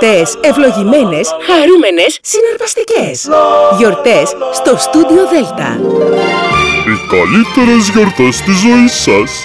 Γιορτές ευλογημένες, χαρούμενες, συναρπαστικές. Γιορτές στο Στούντιο Δέλτα. Οι καλύτερες γιορτές της ζωής σας.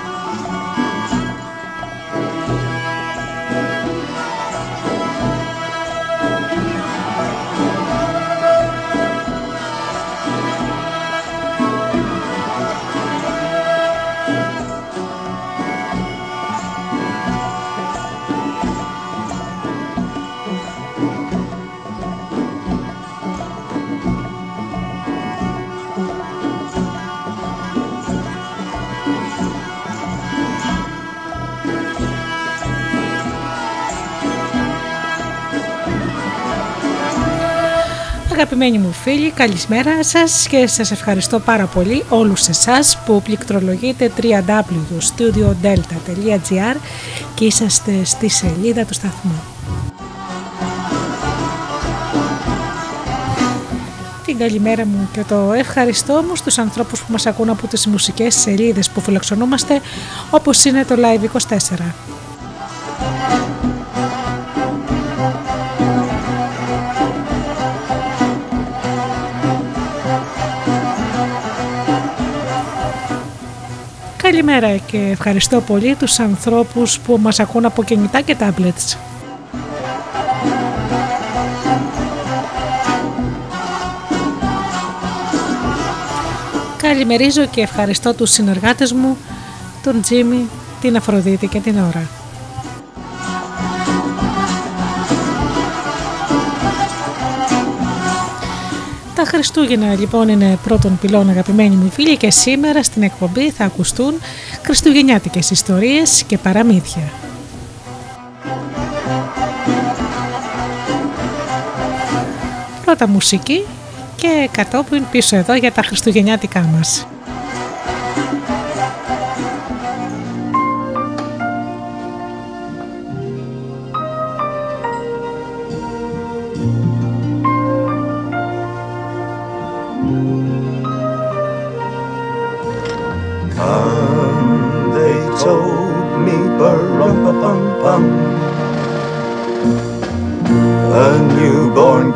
Αγαπημένοι μου φίλοι, καλησπέρα σας και σας ευχαριστώ πάρα πολύ όλους εσάς που πληκτρολογείτε www.studiodelta.gr και είσαστε στη σελίδα του σταθμού. Την καλημέρα μου και το ευχαριστώ μου στους ανθρώπους που μας ακούν από τις μουσικές σελίδες που φιλοξενούμαστε όπως είναι το Live24. Καλημέρα και ευχαριστώ πολύ τους ανθρώπους που μας ακούν από κινητά και tablets. Καλημερίζω και ευχαριστώ τους συνεργάτες μου, τον Τζίμι, την Αφροδίτη και την Ωρα. Τα Χριστούγεννα λοιπόν είναι πρώτον πυλών αγαπημένοι μου φίλοι και σήμερα στην εκπομπή θα ακουστούν χριστουγεννιάτικες ιστορίες και παραμύθια. Πρώτα μουσική και κατόπιν πίσω εδώ για τα χριστουγεννιάτικά μας.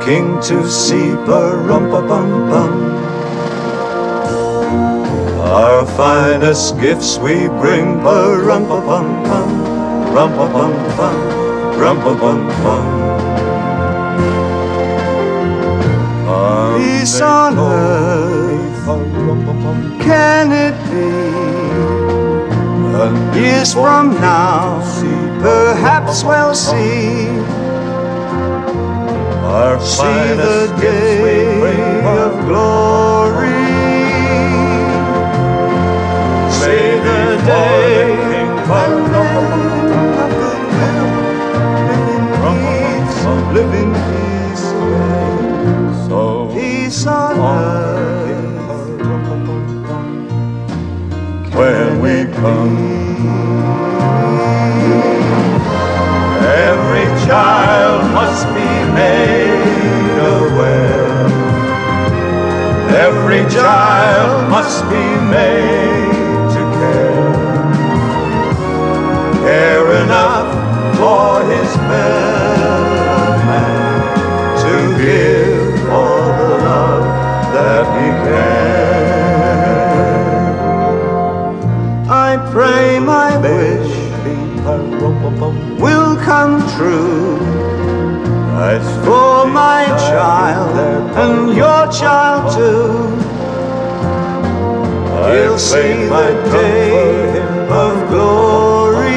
King to see Ba-rum-pa-bum-bum. Our finest gifts we bring Ba-rum-pa-bum-bum, rum-pa-bum-bum, rum-pa-bum-bum. Peace on earth, can it be? Years from now, perhaps we'll see our see the day of glory. See the day of live in promise of living peace, so peace on earth. When we come. Every child must be made Every child must be made to care. Care enough for his fellow man to give all the love that he can. I pray my wish uh, will come true for my child and your child too. I'll see the day of glory.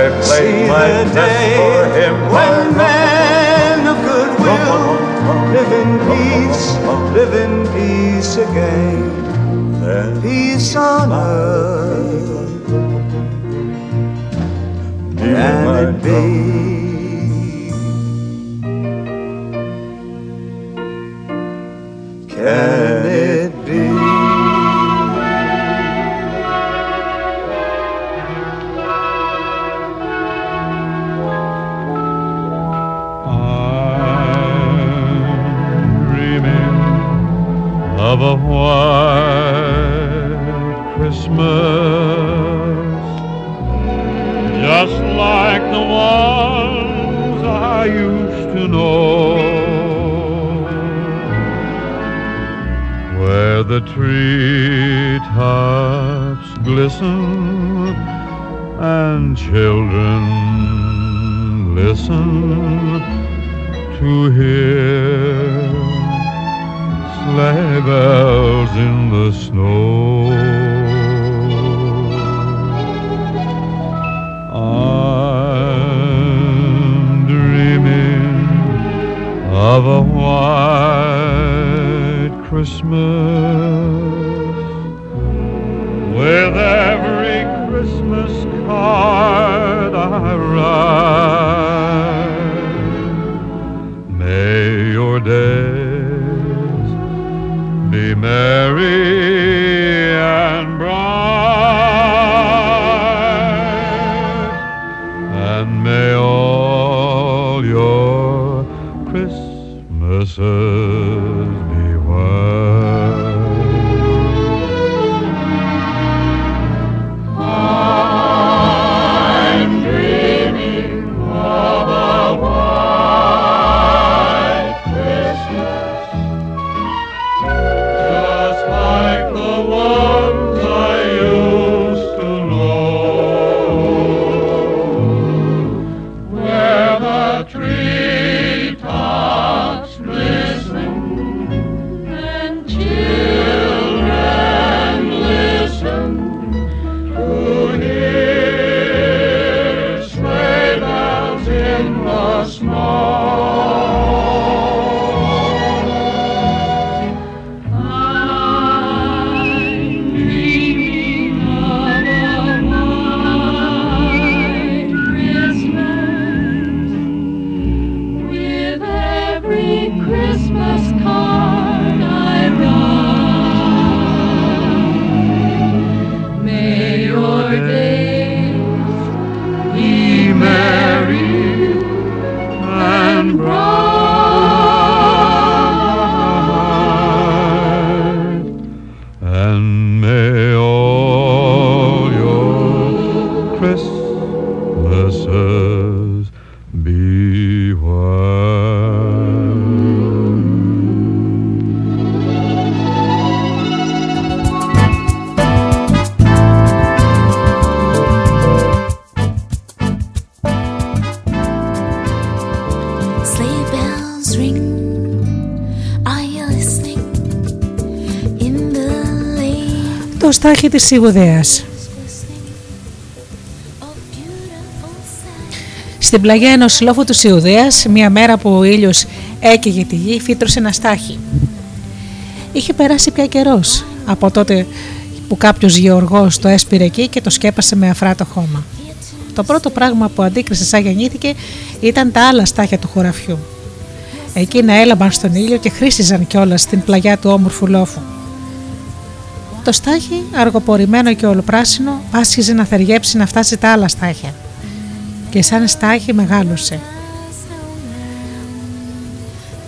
I see the day when men of goodwill live in peace, live in peace again. Peace on earth you might it come. Can tree. Το στάχι της Σιγουδαίας. Στην πλαγιά ενός λόφου του Σιουδαίας, μια μέρα που ο ήλιος έκαιγε τη γη, φύτρωσε ένα στάχι. Είχε περάσει πια καιρός από τότε που κάποιος γεωργός το έσπηρε εκεί και το σκέπασε με αφράτο χώμα. Το πρώτο πράγμα που αντίκρισε σαν γεννήθηκε ήταν τα άλλα στάχια του χωραφιού. Εκείνα έλαμπαν στον ήλιο και χρήσιζαν κιόλας στην πλαγιά του όμορφου λόφου. Το στάχι, αργοπορημένο και ολοπράσινο, άσχιζε να θεργέψει να φτάσει τα άλλα στάχια. Και σαν στάχι μεγάλωσε.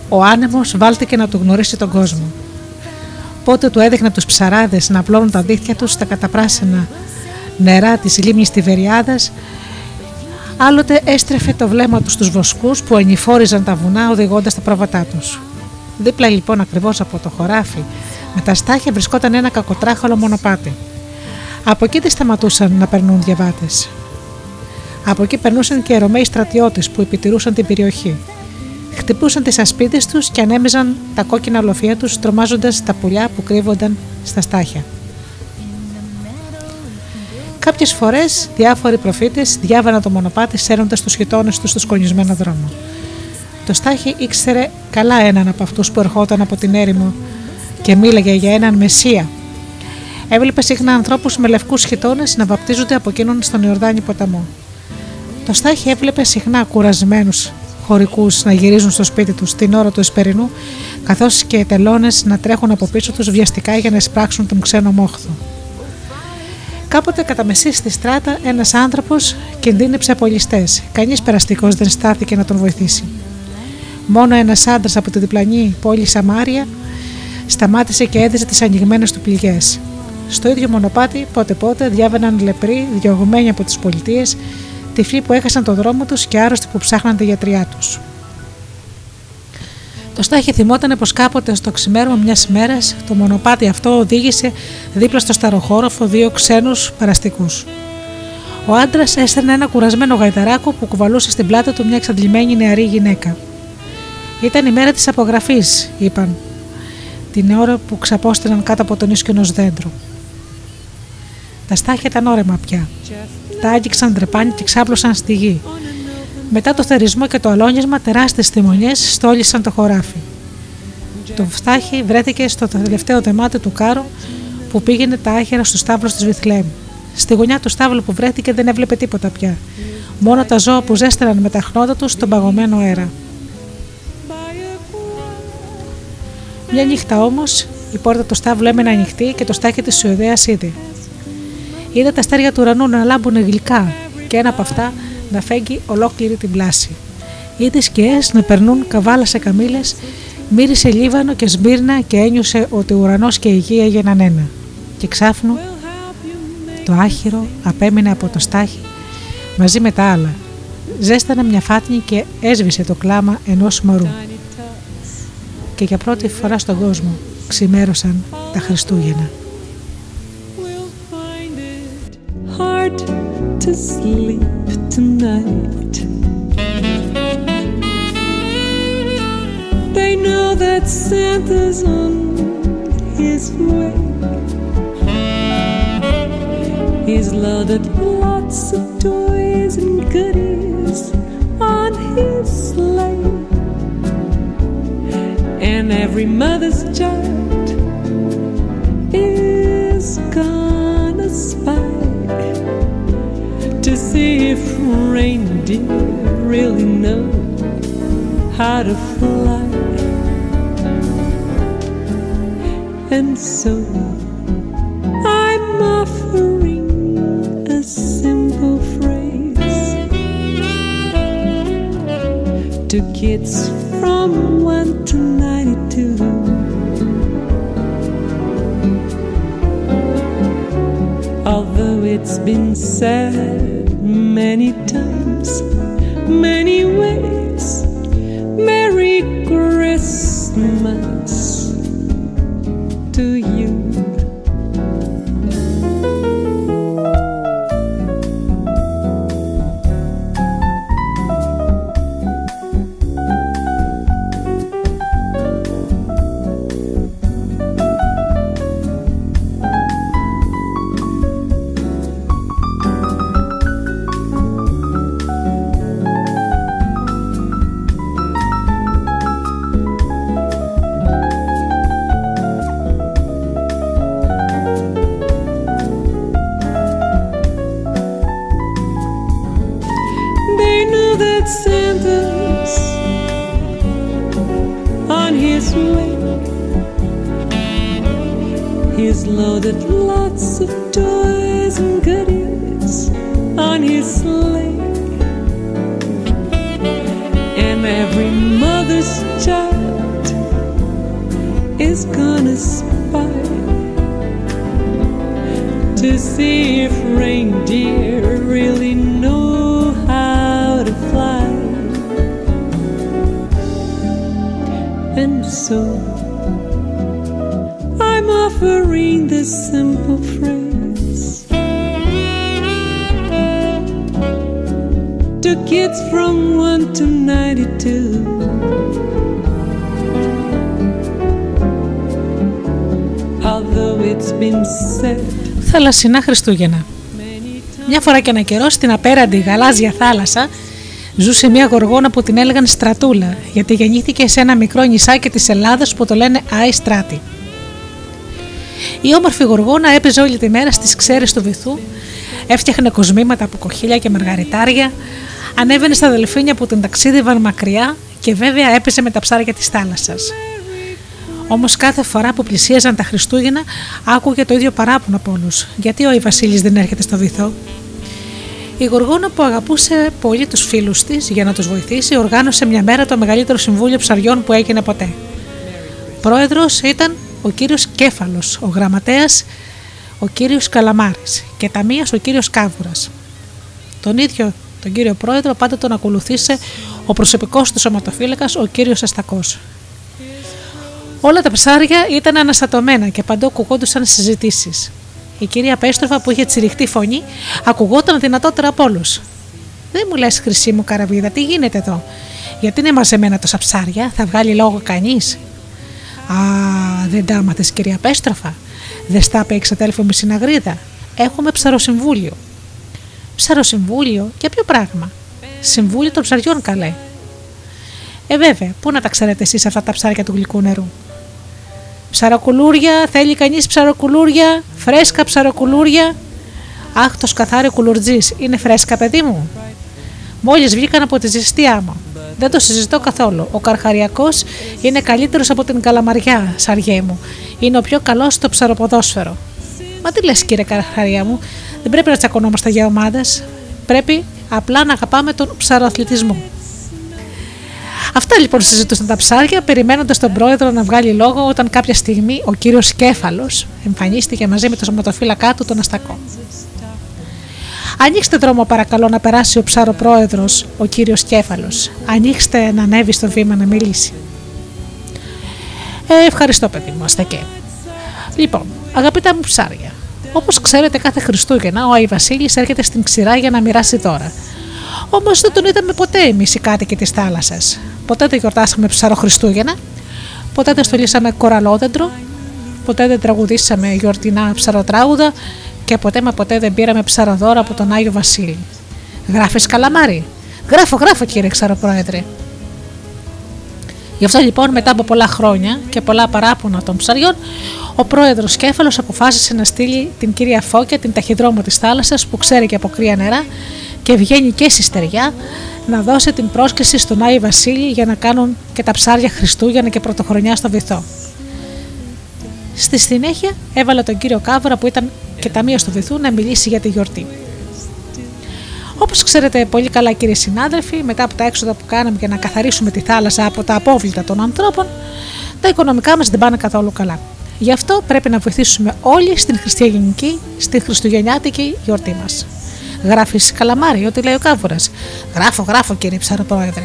Ο άνεμος βάλτηκε να του γνωρίσει τον κόσμο. Πότε του έδειχνε τους ψαράδες να απλώνουν τα δίχτυα τους στα καταπράσινα νερά της λίμνης Τιβεριάδας, άλλοτε έστρεφε το βλέμμα τους στους βοσκούς που ενηφόριζαν τα βουνά οδηγώντας τα πρόβατά τους. Δίπλα λοιπόν ακριβώς από το χωράφι με τα στάχια βρισκόταν ένα κακοτράχαλο μονοπάτι. Από εκεί δεν σταματούσαν να περνούν διαβάτες. Από εκεί περνούσαν και Ρωμαίοι στρατιώτες που επιτηρούσαν την περιοχή. Χτυπούσαν τις ασπίδες τους και ανέμιζαν τα κόκκινα λοφεία τους τρομάζοντας τα πουλιά που κρύβονταν στα στάχια. Κάποιες φορές διάφοροι προφήτες διάβαναν το μονοπάτι σέρνοντας τους γειτόνε τους στο σκονισμένο δρόμο. Το Στάχη ήξερε καλά έναν από αυτούς που ερχόταν από την έρημο και μίλαγε για έναν Μεσσία. Έβλεπε συχνά ανθρώπους με λευκούς χιτώνες να βαπτίζονται από εκείνον στον Ιορδάνη ποταμό. Το Στάχη έβλεπε συχνά κουρασμένους χωρικούς να γυρίζουν στο σπίτι τους την ώρα του Εσπερινού, καθώς και τελώνες να τρέχουν από πίσω τους βιαστικά για να εισπράξουν τον ξένο μόχθο. Κάποτε κατά μεσή στη στράτα ένας άνθρωπος κινδύνεψε από ληστές. Κανείς περαστικός δεν στάθηκε να τον βοηθήσει. Μόνο ένας άντρας από τη διπλανή πόλη Σαμάρια σταμάτησε και έδιζε τις ανοιγμένες του πληγές. Στο ίδιο μονοπάτι, πότε πότε διάβαιναν λεπροί, διωγμένοι από τις πολιτείες, τυφλοί που έχασαν τον δρόμο τους και άρρωστοι που ψάχναν τα γιατριά τους. Το Στάχη θυμόταν πως κάποτε στο ξημέρωμα μιας μέρας το μονοπάτι αυτό οδήγησε δίπλα στο σταροχώροφο δύο ξένους παραστικούς. Ο άντρας έστελνε ένα κουρασμένο γαϊταράκο που κουβαλούσε στην πλάτη του μια εξαντλημένη νεαρή γυναίκα. Ήταν η μέρα της απογραφής, είπαν, την ώρα που ξαπόστηναν κάτω από τον ίσκιο ενό δέντρου. Τα στάχια ήταν όρεμα πια. Τα άγγιξαν τρεπάνι και ξάπλωσαν στη γη. Μετά το θερισμό και το αλόνισμα, τεράστιες θυμονιές στόλισαν το χωράφι. Το φτάχι βρέθηκε στο τελευταίο δεμάτι του κάρου που πήγαινε τα άχυρα στου στάβλου της Βιθλέμ. Στη γωνιά του στάβλου που βρέθηκε δεν έβλεπε τίποτα πια. Μόνο τα ζώα που ζέστεραν με τα χνότα τους στον παγωμένο αέρα. Μια νύχτα όμως η πόρτα του στάβλου έμενε ανοιχτή και το στάχι της Σουηδαία είδε. Είδε τα αστέρια του ουρανού να λάμπουν γλυκά και ένα από αυτά να φέγγει ολόκληρη την πλάση. Είδε σκιές να περνούν καβάλα σε καμίλε, μύρισε Λίβανο και Σμύρνα και ένιωσε ότι ο ουρανός και η γη έγιναν ένα. Και ξάφνου το άχυρο απέμεινε από το στάχι μαζί με τα άλλα. Ζέστανε μια φάτνη και έσβησε το κλάμα ενός μωρού. Και για πρώτη φορά στον κόσμο ξημέρωσαν τα Χριστούγεννα. hard to sleep tonight. They know that Santa's on his way. He's loaded lots of toys and goodies on his sleigh. And every mother's child is gonna spy to see if reindeer really know how to fly. And so I'm offering a simple phrase to kids from 1 to 92. Although it's been said many times, many ways, Merry Christmas Θαλασσινά Χριστούγεννα. Μια φορά και ένα καιρό στην απέραντη γαλάζια θάλασσα ζούσε μια γοργόνα που την έλεγαν Στρατούλα, γιατί γεννήθηκε σε ένα μικρό νησάκι της Ελλάδας που το λένε Άι Στράτη. Η όμορφη γοργόνα έπαιζε όλη τη μέρα στις ξέρες του βυθού, έφτιαχνε κοσμήματα από κοχύλια και μαργαριτάρια, ανέβαινε στα δελφίνια που την ταξίδευαν μακριά και βέβαια έπαιζε με τα ψάρια της θάλασσας. Όμως κάθε φορά που πλησίαζαν τα Χριστούγεννα, άκουγε το ίδιο παράπονο από όλους. Γιατί ο Ιβασίλης δεν έρχεται στο βυθό; Η Γοργόνα που αγαπούσε πολύ τους φίλους της για να τους βοηθήσει, οργάνωσε μια μέρα το μεγαλύτερο συμβούλιο ψαριών που έγινε ποτέ. Πρόεδρος ήταν ο κύριος Κέφαλος, ο γραμματέας ο κύριος Καλαμάρης και ταμεία ο κύριος Κάβουρας. Τον ίδιο τον κύριο πρόεδρο πάντα τον ακολουθήσε ο προσωπικός του σωματοφύλακας ο κύριος Αστακός. Όλα τα ψάρια ήταν αναστατωμένα και παντού ακουγόντουσαν συζητήσεις. Η κυρία Πέστροφα που είχε τσιριχτή φωνή ακουγόταν δυνατότερα από όλους. Δεν μου λες, Χρυσή μου καραβίδα, τι γίνεται εδώ; Γιατί είναι μαζεμένα τόσα ψάρια, θα βγάλει λόγο κανείς; Α, δεν τα άμαθες, κυρία Πέστροφα. Δεν στα είπε η ξαδέλφη μου συναγρίδα. Έχουμε ψαροσυμβούλιο. Ψαροσυμβούλιο, για ποιο πράγμα; Συμβούλιο των ψαριών, καλέ. Ε, βέβαια, πού να τα ξέρετε εσείς αυτά τα ψάρια του γλυκού νερού; Ψαροκουλούρια, θέλει κανείς ψαροκουλούρια, φρέσκα ψαροκουλούρια. Αχ, το σκαθάρι κουλουρτζής, είναι φρέσκα, παιδί μου. Μόλις βγήκαν από τη ζεστή άμα. Δεν το συζητώ καθόλου. Ο Καρχαριακός είναι καλύτερος από την Καλαμαριά, σαριέ μου. Είναι ο πιο καλός στο ψαροποδόσφαιρο. Μα τι λες, κύριε Καρχαρία μου, δεν πρέπει να τσακωνόμαστε για ομάδες. Πρέπει απλά να αγαπάμε τον ψαροαθλητισμό. Αυτά λοιπόν συζητούσαν τα ψάρια, περιμένοντας τον πρόεδρο να βγάλει λόγο όταν κάποια στιγμή ο κύριος Κέφαλος εμφανίστηκε μαζί με το σωματοφύλακά του τον Αστακό. Ανοίξτε δρόμο παρακαλώ να περάσει ο ψαροπρόεδρος, ο κύριος Κέφαλος. Ανοίξτε να ανέβει στο βήμα να μιλήσει. Ε, ευχαριστώ, παιδί μου, Αστακέ. Λοιπόν, αγαπητά μου ψάρια, όπως ξέρετε, κάθε Χριστούγεννα ο Άι Βασίλης έρχεται στην ξηρά για να μοιράσει δώρα. Όμως δεν τον είδαμε ποτέ εμείς οι κάτοικοι της θάλασσας. Ποτέ δεν γιορτάσαμε ψαρό Χριστούγεννα, ποτέ δεν στολίσαμε κοραλόδεντρο, ποτέ δεν τραγουδήσαμε γιορτινά ψαροτράγουδα και ποτέ μα ποτέ δεν πήραμε ψαροδόρα από τον Άγιο Βασίλη. Γράφεις καλαμάρι. Γράφω, γράφω κύριε Ξαροπρόεδρε. Γι' αυτό λοιπόν μετά από πολλά χρόνια και πολλά παράπονα των ψαριών, ο πρόεδρος Κέφαλος αποφάσισε να στείλει την κυρία Φώκια, την ταχυδρόμο της θάλασσας που ξέρει και από κρύα νερά και βγαίνει και στη στεριά, να δώσει την πρόσκληση στον Άι Βασίλη για να κάνουν και τα ψάρια Χριστούγεννα και Πρωτοχρονιά στο βυθό. Στη συνέχεια έβαλε τον κύριο Κάβουρα που ήταν και ταμείο του βυθού να μιλήσει για τη γιορτή. Όπως ξέρετε πολύ καλά, κύριοι συνάδελφοι, μετά από τα έξοδα που κάναμε για να καθαρίσουμε τη θάλασσα από τα απόβλητα των ανθρώπων, τα οικονομικά μας δεν πάνε καθόλου καλά. Γι' αυτό πρέπει να βοηθήσουμε όλοι στην χριστιανική, στην χριστουγεννιάτικη γιορτή μας. Γράφει καλαμάρι, ό,τι λέει ο κάβουρας. Γράφω, γράφω, κύριε ψαροπρόεδρε.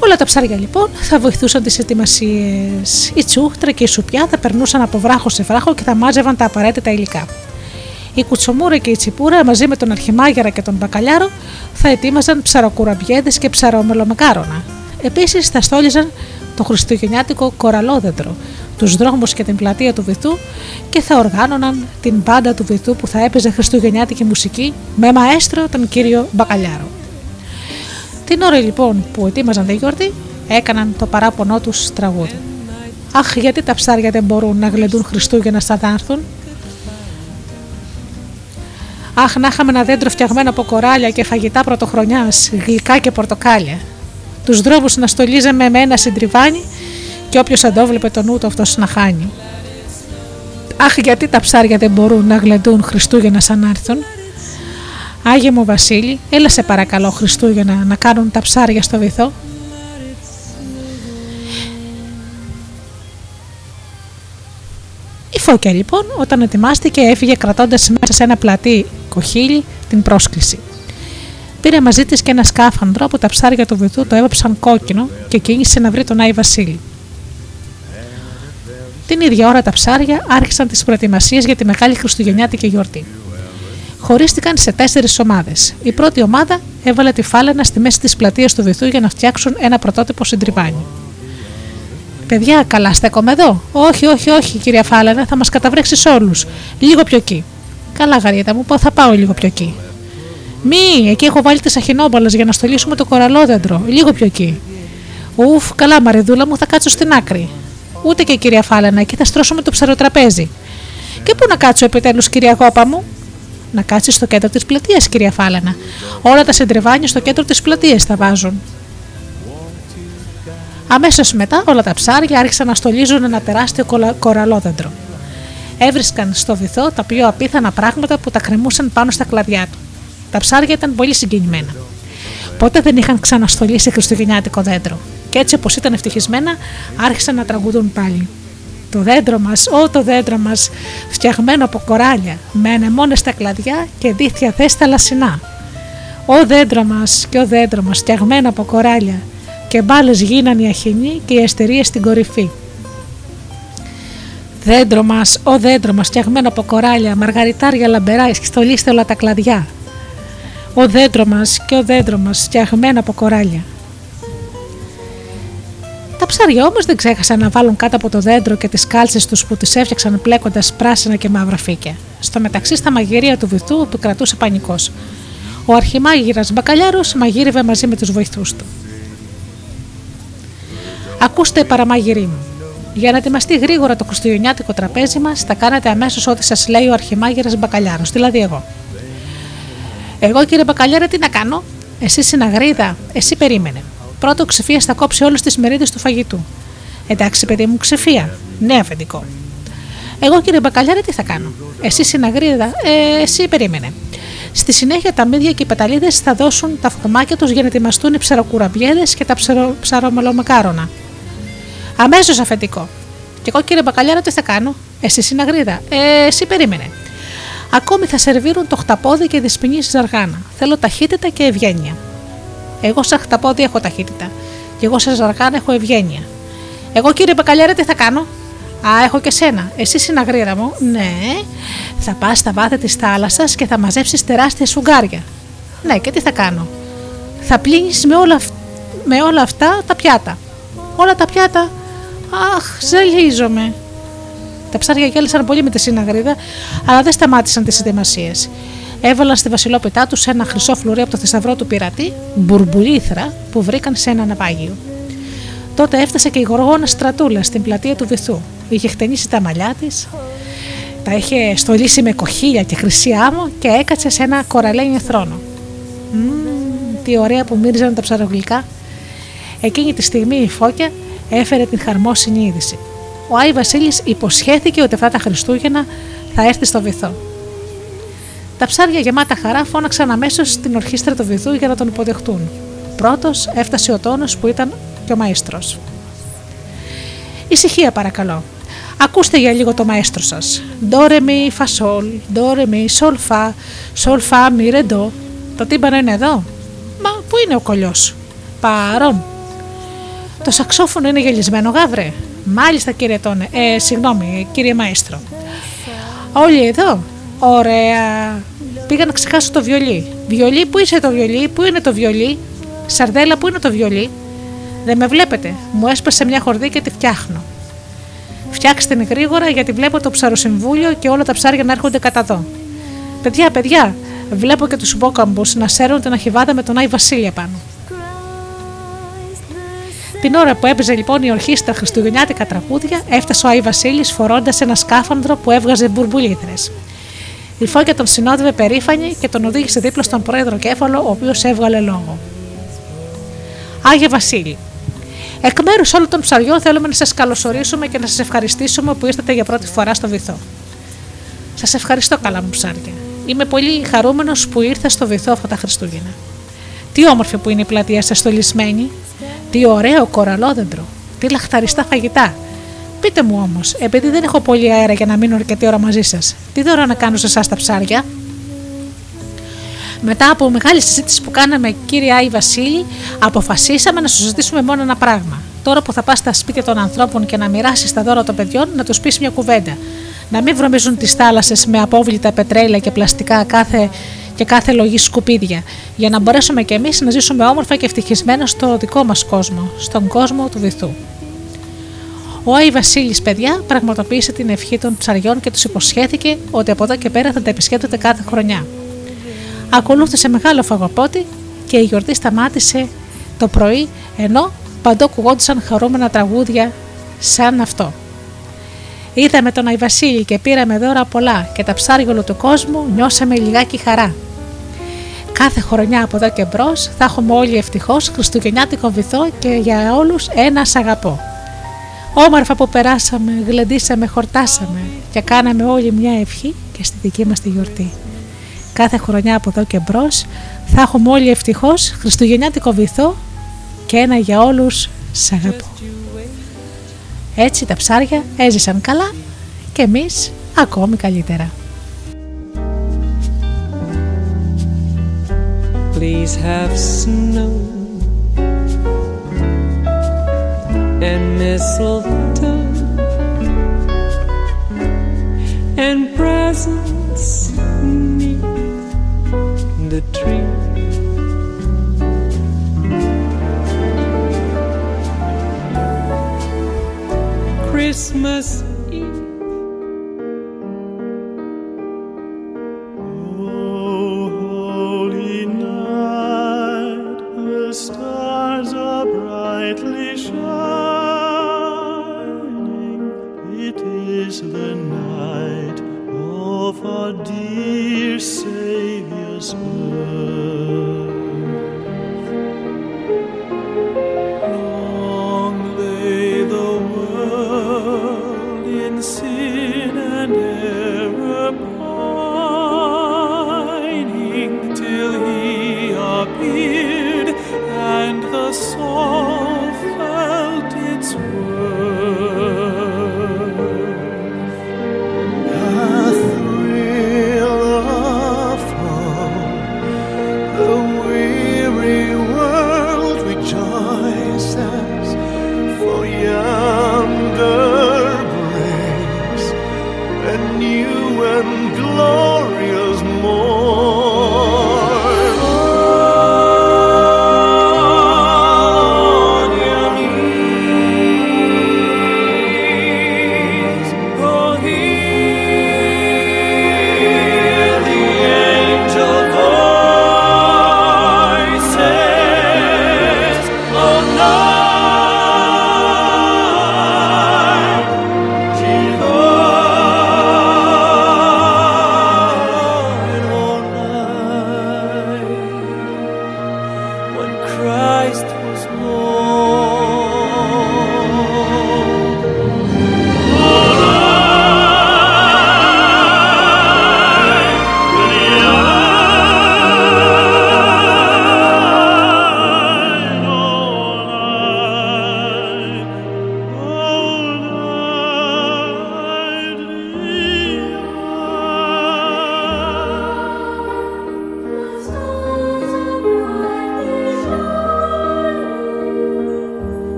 Όλα τα ψάρια λοιπόν θα βοηθούσαν τις ετοιμασίες. Η τσούχτρα και η σουπιά θα περνούσαν από βράχο σε βράχο και θα μάζευαν τα απαραίτητα υλικά. Η κουτσομούρα και η τσιπούρα μαζί με τον αρχιμάγερα και τον μπακαλιάρο θα ετοίμαζαν ψαροκουραμπιέδες και ψαρομελομεκάρονα. Επίσης θα στόλιζαν το χριστουγεννιάτικο κοραλόδεντρο, τους δρόμους και την πλατεία του βυθού και θα οργάνωναν την μπάντα του βυθού που θα έπαιζε χριστουγεννιάτικη μουσική με μαέστρο τον κύριο Μπακαλιάρο. Την ώρα λοιπόν που ετοίμαζαν τη γιορτή, έκαναν το παράπονό τους τραγούδι. Αχ, γιατί τα ψάρια δεν μπορούν να γλεντούν Χριστούγεννα σαν θα έρθουν. Αχ, να είχαμε ένα δέντρο φτιαγμένο από κοράλια και φαγητά πρωτοχρονιάς, γλυκά και πορτοκάλια. Τους δρόμους να στολίζαμε με ένα συντριβάνι και όποιος αντόβλεπε τον ούτο αυτός να χάνει. Αχ, γιατί τα ψάρια δεν μπορούν να γλεντούν Χριστούγεννα σαν να έρθουν. Άγιε μου Βασίλη, έλα σε παρακαλώ Χριστούγεννα να κάνουν τα ψάρια στο βυθό. Η Φώκια λοιπόν όταν ετοιμάστηκε έφυγε κρατώντας μέσα σε ένα πλατή κοχύλι την πρόσκληση. Πήρε μαζί της και ένα σκάφανδρο που τα ψάρια του βυθού το έβαψαν κόκκινο και κίνησε να βρει τον Άι Βασίλη. Την ίδια ώρα τα ψάρια άρχισαν τις προετοιμασίες για τη μεγάλη Χριστουγεννιάτικη γιορτή χωρίστηκαν σε τέσσερις ομάδες. Η πρώτη ομάδα έβαλε τη φάλαινα στη μέση της πλατείας του βυθού για να φτιάξουν ένα πρωτότυπο συντριβάνι. Παιδιά, καλά στέκομαι εδώ; Όχι, όχι, όχι, κυρία Φάλαινα, θα μας καταβρέξεις όλους. Λίγο πιο εκεί. Καλά, γαρίτα μου, θα πάω λίγο πιο εκεί. Μη, εκεί έχω βάλει τις αχινόμπαλε για να στολίσουμε το κοραλόδεντρο. Λίγο πιο εκεί. Ουφ, καλά, Μαριδούλα μου, θα κάτσω στην άκρη. Ούτε και κυρία Φάλαινα, εκεί θα στρώσουμε το ψαροτραπέζι. Και πού να κάτσω επιτέλους, κυρία Γόπα μου; Να κάτσεις στο κέντρο της πλατείας, κυρία Φάλαινα. Όλα τα σεντρεβάνια στο κέντρο της πλατείας θα βάζουν. Αμέσως μετά όλα τα ψάρια άρχισαν να στολίζουν ένα τεράστιο κολα- κοραλόδεντρο. Έβρισκαν στο βυθό τα πιο απίθανα πράγματα που τα κρεμούσαν πάνω στα κλαδιά του. Τα ψάρια ήταν πολύ συγκινημένα. Ποτέ δεν είχαν ξαναστολίσει χριστουγεννιάτικο δέντρο. Και έτσι όπως ήταν ευτυχισμένα, άρχισαν να τραγουδούν πάλι. Το δέντρο μας, ό, το δέντρο μας, φτιαγμένο από κοράλια, με ανεμόνες στα κλαδιά και δίχτυα δε στα λασινά. Ω δέντρο μας και ο δέντρο μας, φτιαγμένο από κοράλια, και μπάλες γίναν οι αχινοί και οι αστερίες στην κορυφή. Δέντρο μας, ω δέντρο μας, φτιαγμένο από κοράλια, μαργαριτάρια λαμπερά, στολίστε όλα τα κλαδιά. Ο δέντρο μας και ο δέντρο μας, φτιαγμένο από κοράλια. Τα ψάρια όμως δεν ξέχασαν να βάλουν κάτω από το δέντρο και τις κάλτσες τους που τις έφτιαξαν πλέκοντας πράσινα και μαύρα φύκια. Στο μεταξύ, στα μαγειρία του βυθού επικρατούσε πανικός. Ο αρχιμάγειρας Μπακαλιάρος μαγείρευε μαζί με τους βοηθούς του. Ακούστε, παραμάγειροι μου. Για να ετοιμαστεί γρήγορα το χριστουγεννιάτικο τραπέζι μας, θα κάνετε αμέσως ό,τι σας λέει ο αρχιμάγειρας Μπακαλιάρος, δηλαδή εγώ. Εγώ, κύριε Μπακαλιάρα, τι να κάνω; Εσύ συναγρίδα, εσύ περίμενε. Πρώτο ξεφία θα κόψει όλες τις μερίδες του φαγητού. Εντάξει, παιδί μου, ξεφία. Ναι, αφεντικό. Εγώ, κύριε Μπακαλιάρα, τι θα κάνω; Εσύ συναγρίδα, ε, εσύ περίμενε. Στη συνέχεια τα μύδια και οι πεταλίδε θα δώσουν τα φορμάκια τους για να ετοιμαστούν οι ψαροκουραμπιέδες και τα ψαρο, ψαρομελομακάρονα. Αμέσως αφεντικό. Και εγώ, κύριε Μπακαλιάρα, τι θα κάνω; Εσύ συναγρίδα, ε, εσύ περίμενε. Ακόμη θα σερβίρουν το χταπόδι και δυσπινή ζαργάνα. Θέλω ταχύτητα και ευγένεια. Εγώ σαν χταπόδι έχω ταχύτητα. Και εγώ σαν ζαργάνα έχω ευγένεια. Εγώ κύριε Μπακαλιάρα τι θα κάνω; Α, έχω και σένα. Εσύ συναγρήρα μου. Ναι. Θα πας στα βάθη της θάλασσας και θα μαζέψεις τεράστια σουγκάρια. Ναι, και τι θα κάνω; Θα πλύνεις με, όλα, αυ- με όλα αυτά τα πιάτα. Όλα τα πιάτα. Αχ, ζαλίζομαι. Τα ψάρια γέλασαν πολύ με τη συναγρίδα, αλλά δεν σταμάτησαν τις ετοιμασίες. Έβαλαν στη βασιλόπιτά τους ένα χρυσό φλουρί από το θησαυρό του πειρατή, μπουρμπουλήθρα, που βρήκαν σε ένα ναυάγιο. Τότε έφτασε και η γοργόνα στρατούλα στην πλατεία του βυθού. Είχε χτενίσει τα μαλλιά της, τα είχε στολίσει με κοχύλια και χρυσή άμμο και έκατσε σε ένα κοραλένιο θρόνο. Μμμ, τι ωραία που μύριζαν τα ψαρογλυκά. Εκείνη τη στιγμή η φώκια έφερε την χαρμόσυνη είδηση. Ο Άι Βασίλης υποσχέθηκε ότι αυτά τα Χριστούγεννα θα έρθει στο βυθό. Τα ψάρια γεμάτα χαρά φώναξαν αμέσως στην ορχήστρα του βυθού για να τον υποδεχτούν. Πρώτος έφτασε ο τόνος που ήταν και ο μαέστρος. Ησυχία παρακαλώ. Ακούστε για λίγο το μαέστρο σας. Ντόρε μι φασόλ, ντόρε μι σολ φα, σολ φα μι ρεντό. Το τύμπανο είναι εδώ; Μα πού είναι ο κολλιός; Παρόν. Το σαξόφωνο είναι γελισμένο, γάβρε. Μάλιστα, κύριε Τόνε. Ε, συγγνώμη, κύριε Μαέστρο. Όλοι εδώ. Ωραία. Πήγα να ξεχάσω το βιολί. Βιολί, πού είσαι το βιολί, πού είναι το βιολί; Σαρδέλα, πού είναι το βιολί; Δεν με βλέπετε. Μου έσπασε μια χορδή και τη φτιάχνω. Φτιάξτε την γρήγορα γιατί βλέπω το ψαροσυμβούλιο και όλα τα ψάρια να έρχονται κατά εδώ. Παιδιά, παιδιά, βλέπω και τους μπόκαμπου να σέρουν την αχιβάδα με τον Άι Βασίλεια πάνω. Την ώρα που έπαιζε λοιπόν η ορχήστρα Χριστουγεννιάτικα τραγούδια, έφτασε ο Άι Βασίλης φορώντας ένα σκάφανδρο που έβγαζε μπουρμπουλίδρες. Η φώκια τον συνόδευε περήφανη και τον οδήγησε δίπλα στον πρόεδρο Κέφαλο, ο οποίος έβγαλε λόγο. Άγιε Βασίλη, εκ μέρους όλων των ψαριών θέλουμε να σας καλωσορίσουμε και να σας ευχαριστήσουμε που ήρθατε για πρώτη φορά στο βυθό. Σας ευχαριστώ, καλά μου ψάρια. Είμαι πολύ χαρούμενος που ήρθα στο βυθό αυτά τα Χριστούγεννα. Τι όμορφη που είναι η πλατεία σας στολισμένη, τι ωραίο κοραλόδεντρο, τι λαχταριστά φαγητά. Πείτε μου όμως, επειδή δεν έχω πολύ αέρα για να μείνω αρκετή ώρα μαζί σας, τι δώρο να κάνω σε εσάς τα ψάρια; Μετά από μεγάλη συζήτηση που κάναμε, κύριε Άι Βασίλη, αποφασίσαμε να σου ζητήσουμε μόνο ένα πράγμα. Τώρα που θα πας στα σπίτια των ανθρώπων και να μοιράσεις τα δώρα των παιδιών, να τους πεις μια κουβέντα. Να μην βρωμίζουν τις θάλασσες με απόβλητα πετρέλαια και πλαστικά κάθε και κάθε λογή σκουπίδια, για να μπορέσουμε κι εμείς να ζήσουμε όμορφα και ευτυχισμένα στο δικό μας κόσμο, στον κόσμο του βυθού. Ο Άι Βασίλης, παιδιά, πραγματοποίησε την ευχή των ψαριών και τους υποσχέθηκε ότι από εδώ και πέρα θα τα επισκέπτεται κάθε χρονιά. Ακολούθησε μεγάλο φαγοπότη και η γιορτή σταμάτησε το πρωί, ενώ παντού ακουγόντουσαν χαρούμενα τραγούδια σαν αυτό. Είδαμε τον Αϊ Βασίλη και πήραμε δώρα πολλά και τα ψάρια του κόσμου νιώσαμε λιγάκι χαρά. Κάθε χρονιά από εδώ και μπρος θα έχουμε όλοι ευτυχώς Χριστουγεννιάτικο βυθό και για όλους ένα σ' αγαπώ. Όμορφα που περάσαμε, γλεντήσαμε, χορτάσαμε και κάναμε όλοι μια ευχή και στη δική μας τη γιορτή. Κάθε χρονιά από εδώ και μπρος θα έχουμε όλοι ευτυχώς Χριστουγεννιάτικο βυθό και ένα για όλους σ' αγαπώ. Έτσι τα ψάρια έζησαν καλά και εμείς ακόμη καλύτερα. Please have snow and mistletoe and presents neath the tree. Christmas shining. It is the night of our dear Savior's birth.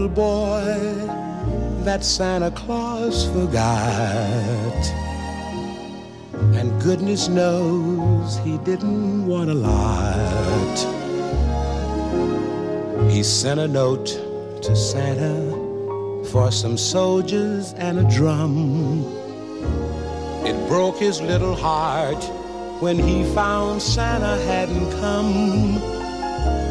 Little boy that Santa Claus forgot. And goodness knows he didn't want a lot. He sent a note to Santa for some soldiers and a drum. It broke his little heart when he found Santa hadn't come.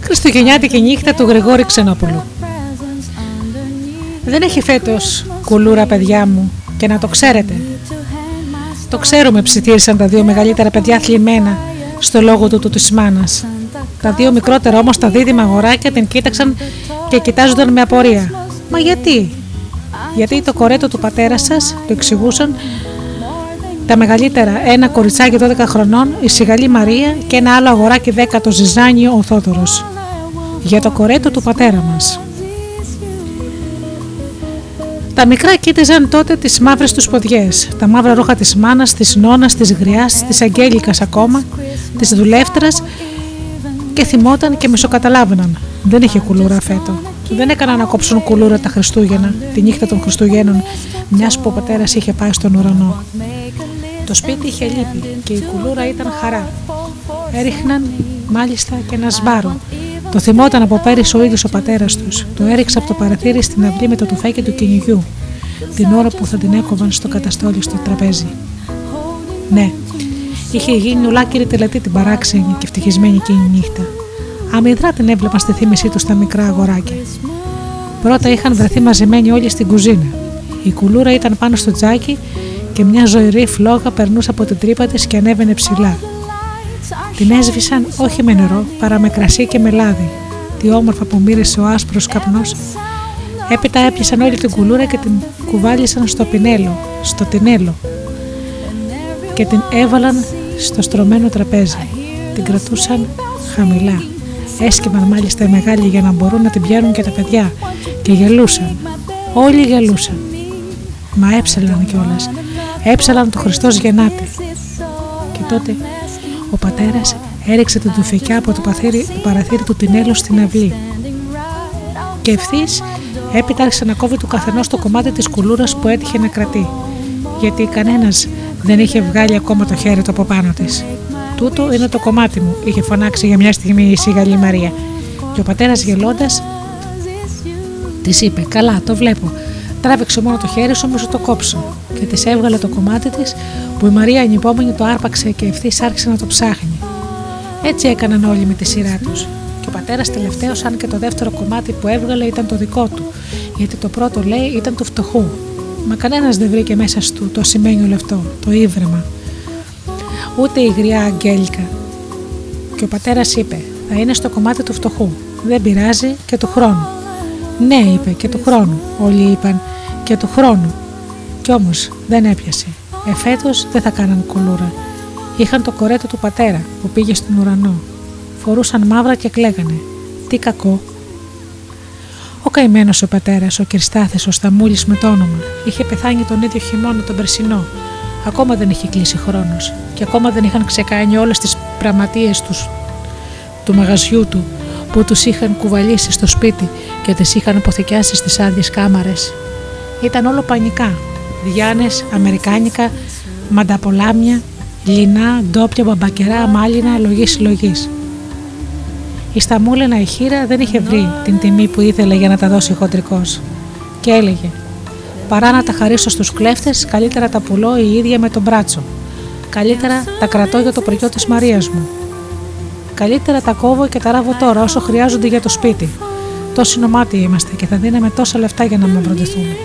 Χριστουγεννιάτικη νύχτα του Γρηγόρη Ξενόπουλου. Δεν έχει φέτος κουλούρα παιδιά μου και να το ξέρετε. Το ξέρουμε ψιθύρισαν τα δύο μεγαλύτερα παιδιά θλιμμένα στο λόγο του του της μάνας. Τα δύο μικρότερα όμως τα δίδυμα αγοράκια την κοίταξαν και κοιτάζονταν με απορία. Μα γιατί; Γιατί το κορέτο του πατέρα σας, το εξηγούσαν, τα μεγαλύτερα, ένα κοριτσάκι 12 χρονών, η Σιγαλή Μαρία και ένα άλλο αγοράκι 10 το Ζιζάνιο ο Θόδωρος. Για το κορέτο του πατέρα μας. Τα μικρά κοίταζαν τότε τις μαύρες τους ποδιές, τα μαύρα ρούχα της μάνας, της νόνας, της γριάς, της αγγέλικας ακόμα, της δουλεύτρας και θυμόταν και μισοκαταλάβαιναν. Δεν είχε κουλούρα φέτο. Δεν έκαναν να κόψουν κουλούρα τα Χριστούγεννα, τη νύχτα των Χριστουγέννων, μιας που ο πατέρας είχε πάει στον ουρανό. Το σπίτι είχε λύπη και η κουλούρα ήταν χαρά. Έριχναν μάλιστα και ένα σμπάρο. Το θυμόταν από πέρυσι ο ίδιος ο πατέρας τους. Το έριξε από το παραθύρι στην αυλή με το τουφέκι του κυνηγιού, την ώρα που θα την έκοβαν στο καταστόλι στο τραπέζι. Ναι, είχε γίνει ολάκυρη τελετή την παράξενη και ευτυχισμένη εκείνη νύχτα. Αμυδρά την έβλεπαν στη θύμησή τους στα μικρά αγοράκια. Πρώτα είχαν βρεθεί μαζεμένοι όλοι στην κουζίνα. Η κουλούρα ήταν πάνω στο τζάκι και μια ζωηρή φλόγα περνούσε από την τρύπα της και ανέβαινε ψηλά. Την έσβησαν όχι με νερό, παρά με κρασί και με λάδι. Τι όμορφα που μύρισε ο άσπρος καπνός. Έπειτα έπιασαν όλη την κουλούρα και την κουβάλισαν στο πινέλο, στο τινέλο και την έβαλαν στο στρωμένο τραπέζι. Την κρατούσαν χαμηλά. Έσκυβαν μάλιστα οι μεγάλοι για να μπορούν να την πιάνουν και τα παιδιά και γελούσαν. Όλοι γελούσαν. Μα έψαλαν κιόλας. Έψαλαν το Χριστός γεννάται. Και τότε ο πατέρας έριξε την τουφικιά από το, παθήρι, το παραθύρι του τινέλου στην αυλή. Και ευθύς έπειτα άρχισε να κόβει του καθενός το κομμάτι της κουλούρας που έτυχε να κρατεί. Γιατί κανένας δεν είχε βγάλει ακόμα το χέρι του από πάνω της. Τούτο είναι το κομμάτι μου, είχε φωνάξει για μια στιγμή η Σιγαλή Μαρία. Και ο πατέρας γελώντας της είπε: Καλά, το βλέπω. Τράβηξε μόνο το χέρι σου, όμως το κόψω. Και της έβγαλε το κομμάτι της που η Μαρία ανυπόμονη το άρπαξε και ευθύς άρχισε να το ψάχνει. Έτσι έκαναν όλοι με τη σειρά τους. Και ο πατέρας τελευταίος, αν και το δεύτερο κομμάτι που έβγαλε ήταν το δικό του, γιατί το πρώτο λέει ήταν του φτωχού. Μα κανένας δεν βρήκε μέσα του το σημαίνιο λεφτό, το ύβρεμα. Ούτε η γριά Αγγέλικα. Και ο πατέρας είπε, θα είναι στο κομμάτι του φτωχού. Δεν πειράζει και του χρόνου. Ναι, είπε, και του χρόνου. Όλοι είπαν, και του χρόνου. Κι όμως δεν έπιασε. Εφέτος δεν θα κάναν κουλούρα. Είχαν το κορέτο του πατέρα που πήγε στον ουρανό. Φορούσαν μαύρα και κλαίγανε. Τι κακό. Ο καημένος ο πατέρας, ο Κυριστάθη, ο Σταμούλης με το όνομα, είχε πεθάνει τον ίδιο χειμώνα τον περσινό. Ακόμα δεν είχε κλείσει χρόνος και ακόμα δεν είχαν ξεκάνει όλες τις πραγματείε τους του μαγαζιού του που τους είχαν κουβαλήσει στο σπίτι και τις είχαν αποθηκιάσει στις άδειες κάμαρες. Ήταν όλο πανικά. Διάνες, αμερικάνικα, μανταπολάμια, λινά, ντόπια, μπαμπακερά, μάλινα, λογής συλλογή. Η Σταμούλαινα η χείρα δεν είχε βρει την τιμή που ήθελε για να τα δώσει χοντρικός. Και έλεγε: Παρά να τα χαρίσω στους κλέφτες, καλύτερα τα πουλώ η ίδια με τον μπράτσο. Καλύτερα τα κρατώ για το προϊόν της Μαρίας μου. Καλύτερα τα κόβω και τα ράβω τώρα όσο χρειάζονται για το σπίτι. Τόσοι νομάτοι είμαστε και θα δίναμε τόσα λεφτά για να με βροντιθούμε.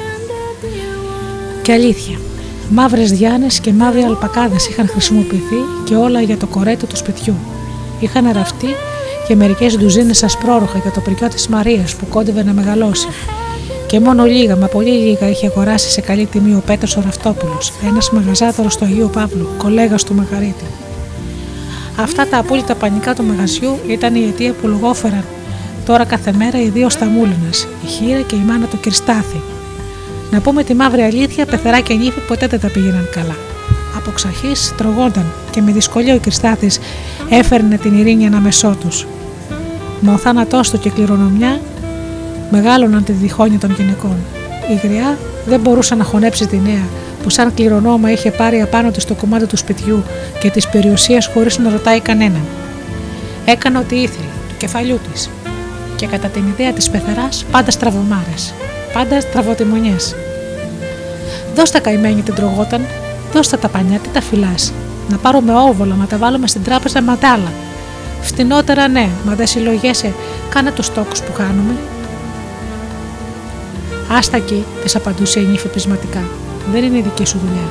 Και αλήθεια, μαύρες διάνες και μαύροι αλπακάδες είχαν χρησιμοποιηθεί και όλα για το κορέτο του σπιτιού. Είχαν ραφτεί και μερικές ντουζίνες ασπρόροχα για το πρικιό της Μαρίας που κόντευε να μεγαλώσει. Και μόνο λίγα, μα πολύ λίγα, είχε αγοράσει σε καλή τιμή ο Πέτρος ο Ραφτόπουλος, ένας μαγαζάτορο του Αγίου Παύλου, κολέγας του Μαγαρίτη. Αυτά τα απόλυτα πανικά του μαγαζιού ήταν η αιτία που λογόφεραν τώρα κάθε μέρα οι δύο σταμούλινε, η Χίρα και η μάνα του Κριστάθη. Να πούμε τη μαύρη αλήθεια, πεθερά και νύφη ποτέ δεν τα πήγαιναν καλά. Από ξαχή τρογόνταν και με δυσκολία ο Κριστάθης έφερνε την ειρήνη ανάμεσό τους. Μα ο θάνατός του και κληρονομιά μεγάλωναν τη διχόνοια των γυναικών. Η γριά δεν μπορούσε να χωνέψει τη νέα που σαν κληρονόμα είχε πάρει απάνω της το κομμάτι του σπιτιού και της περιουσίας χωρίς να ρωτάει κανέναν. Έκανε ό,τι ήθελε, του κεφαλιού της. Και κατά την ιδέα της πεθεράς, πάντα στραβωμάρες, πάντα στραβοτιμονιές. Δώστα καημένη την τρογόταν, δώστα τα πανιά, τι τα φυλάς. Να πάρουμε όβολα, να τα βάλουμε στην τράπεζα ματάλα. Φτηνότερα ναι, μα δεν συλλογέσαι, κάνε τους τόκους που κάνουμε. Άστα εκεί, τη απαντούσε η νύφη πεισματικά δεν είναι η δική σου δουλειά.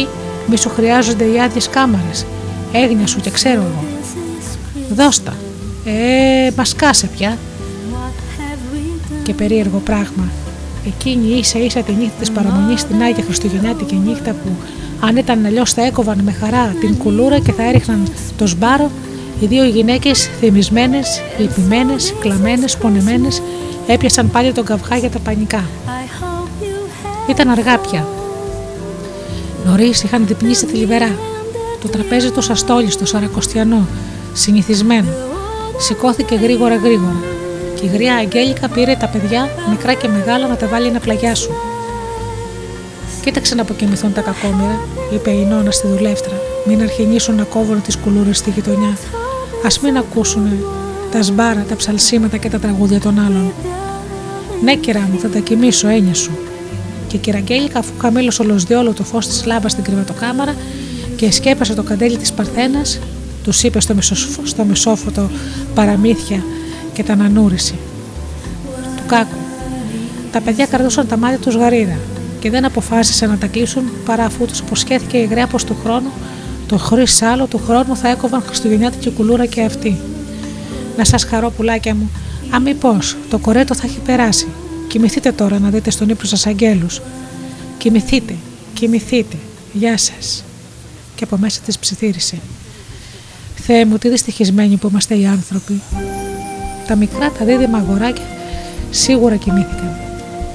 Ή μη σου χρειάζονται οι άδειες κάμαρες. Έγνοια σου και ξέρω εγώ. Δώστα. Ε, μα κάσε πια. Και περίεργο πράγμα. Εκείνη ίσα ίσα τη νύχτα της παραμονής στην Άγια Χριστουγεννιάτικη νύχτα που αν ήταν αλλιώς θα έκοβαν με χαρά την κουλούρα και θα έριχναν το σμπάρο, οι δύο γυναίκες θυμισμένες, λυπημένες, κλαμμένες, πονεμένες, έπιασαν πάλι τον καυγά για τα πανικά. Ήταν αργά πια. Νωρίς είχαν διπνήσει τη λιβερά. Το τραπέζι του αστόλιστο, σαρακοστιανό, συνηθισμένο. Σηκώθηκε γρήγορα γρήγορα. Και η γριά Αγγέλικα πήρε τα παιδιά, μικρά και μεγάλα, να τα βάλει να πλαγιάσουν. Κοίταξε να αποκοιμηθούν τα κακόμοιρα, είπε η Νόνα στη δουλεύτρα. Μην αρχινήσουν να κόβουν τις κουλούρες στη γειτονιά. Α μην ακούσουν τα σμπάρα, τα ψαλσίματα και τα τραγούδια των άλλων. Ναι, κυρά μου, θα τα κοιμήσω, έννοια σου και η Κυραγγέλικα, αφού χαμήλωσε ολοσδιόλο το φως της λάμπα στην κρεβατοκάμαρα και σκέπασε το καντέλι της Παρθένας, τους είπε στο, στο μεσόφωτο παραμύθια και τα ανανούρισε. Του κάκου. Τα παιδιά κρατούσαν τα μάτια τους γαρίδα και δεν αποφάσισαν να τα κλείσουν παρά αφού τους υποσχέθηκε η γραία πως του χρόνου, το χωρί άλλο του χρόνου θα έκοβαν Χριστουγεννιάτικη κουλούρα και αυτή. Να σας χαρώ, πουλάκια μου, αν μήπως το κορέτο θα έχει περάσει Κοιμηθείτε τώρα να δείτε στον ύπνο σας αγγέλους. Κοιμηθείτε, κοιμηθείτε. Γεια σας. Και από μέσα της ψιθύρισε. Θεέ μου, τι δυστυχισμένοι που είμαστε οι άνθρωποι. Τα μικρά, τα δίδυμα αγοράκια σίγουρα κοιμήθηκαν.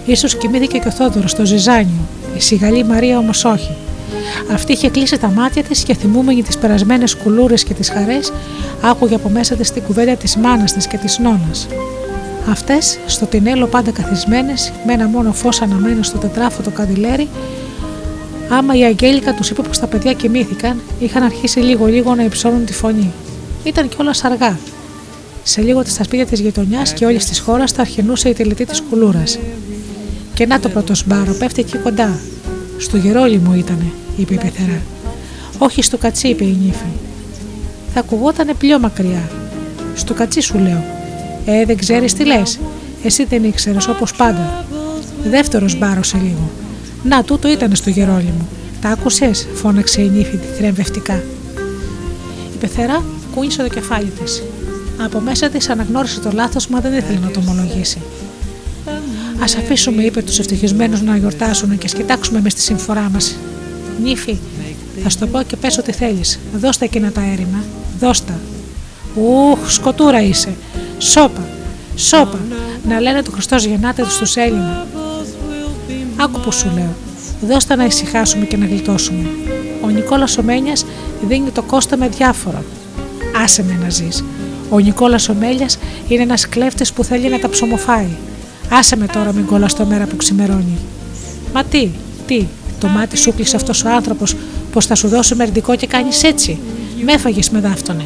Ίσως κοιμήθηκε και ο Θόδωρος στο Ζυζάνιο, η σιγαλή Μαρία όμως όχι. Αυτή είχε κλείσει τα μάτια της και θυμούμενη τις περασμένες κουλούρες και τις χαρές άκουγε από μέσα της την κουβέντα της μάνας της και της νόνας. Αυτές στο τινέλο πάντα καθισμένες, με ένα μόνο φως αναμένο στο τετράφωτο καντιλέρι, άμα η Αγγέλικα τους είπε πως τα παιδιά κοιμήθηκαν, είχαν αρχίσει λίγο-λίγο να υψώνουν τη φωνή. Ήταν κιόλας αργά. Σε λίγο στα σπίτια τη γειτονιάς και όλη της χώρας θα αρχινούσε η τελετή της κουλούρας. Και να το πρώτο σπάρο, πέφτει εκεί κοντά. Στο γερόλι μου ήτανε, είπε η πεθερά. Όχι στο κατσί, είπε η νύφη. Θα ακουγότανε πιο μακριά. Στο κατσί σου λέω, ε, δεν ξέρεις τι λες. Εσύ δεν ήξερες όπως πάντα. Δεύτερο μπάρωσε λίγο. Να, τούτο ήταν στο γερόλιμο. Τα άκουσες, φώναξε η νύφη θρεμβευτικά. Η πεθερά κούνησε το κεφάλι της. Από μέσα της αναγνώρισε το λάθος, μα δεν ήθελε να το ομολογήσει. Α αφήσουμε, είπε τους ευτυχισμένους να γιορτάσουν και σκητάξουμε με στη συμφορά μας. Νύφη, θα σου το πω και πες ό,τι θέλεις. Δώστα εκείνα τα έρημα. Δώστα. Ουχ, σκοτούρα είσαι. Σόπα. Σόπα. Να λένε το Χριστός γεννάται τους στου Έλληνα. Άκου που σου λέω. Δώστα να ησυχάσουμε και να γλιτώσουμε. Ο Νικόλας Ομένιας δίνει το κόστο με διάφορα. Άσε με να ζεις. Ο Νικόλας Ομέλιας είναι ένας κλέφτης που θέλει να τα ψωμοφάει. Άσε με τώρα, μην κολλαστώ μέρα που ξημερώνει. Μα τι, τι, το μάτι σου κλείσε αυτός ο άνθρωπος, πως θα σου δώσει μερτικό και κάνεις έτσι. Με έφαγες με δάφτονε.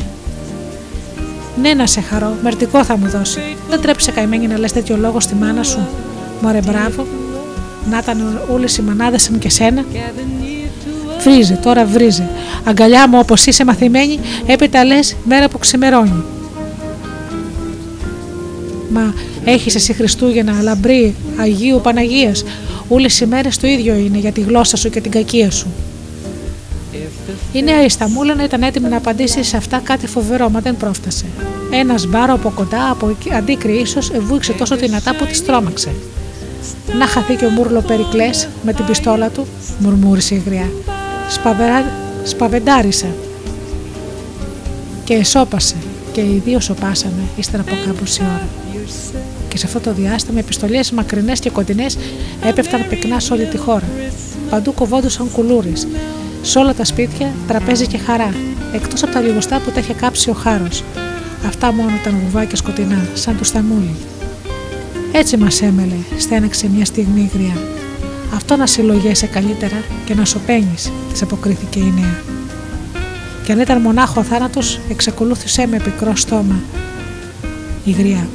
Ναι, να σε χαρώ, μερτικό θα μου δώσει. Δεν τρέψε καημένη να λες τέτοιο λόγο στη μάνα σου. Μωρέ, μπράβο. Να ήταν όλες οι μανάδες μου και σένα. Βρίζε, τώρα βρίζε. Αγκαλιά μου όπως είσαι μαθημένη, έπειτα λες μέρα που ξημερώνει. Μα έχεις εσύ Χριστούγεννα, λαμπρή, Αγίου Παναγίας. Όλες οι μέρες το ίδιο είναι για τη γλώσσα σου και την κακία σου. Η νέα Ισταμούλα ήταν έτοιμη να απαντήσει σε αυτά κάτι φοβερό, μα δεν πρόφτασε. Ένας μπάρο από κοντά, από αντίκρι ίσως, βούηξε τόσο δυνατά που τη τρόμαξε. Να χαθεί και ο Μούρλο Περικλές με την πιστόλα του, μουρμούρισε η γριά. Σπαβερά... Σπαβεντάρισε. Και εσώπασε, και οι δύο σοπάσανε ύστερα από κάμποση ώρα. Και σε αυτό το διάστημα οι επιστολές μακρινές και κοντινές έπεφταν πυκνά σε όλη τη χώρα. Παντού κοβόντουσαν κουλούρες. Σε όλα τα σπίτια τραπέζι και χαρά, εκτός από τα λιγοστά που τα είχε κάψει ο χάρος. Αυτά μόνο ήταν βουβά και σκοτεινά, σαν το σταμούλι. Έτσι μας έμελε, στέναξε μια στιγμή η γριά. Αυτό να συλλογέσαι καλύτερα και να σωπαίνει, της αποκρίθηκε η νέα. Και αν ήταν μονάχο ο θάνατο, εξακολούθησε με πικρό στόμα. Η γριά.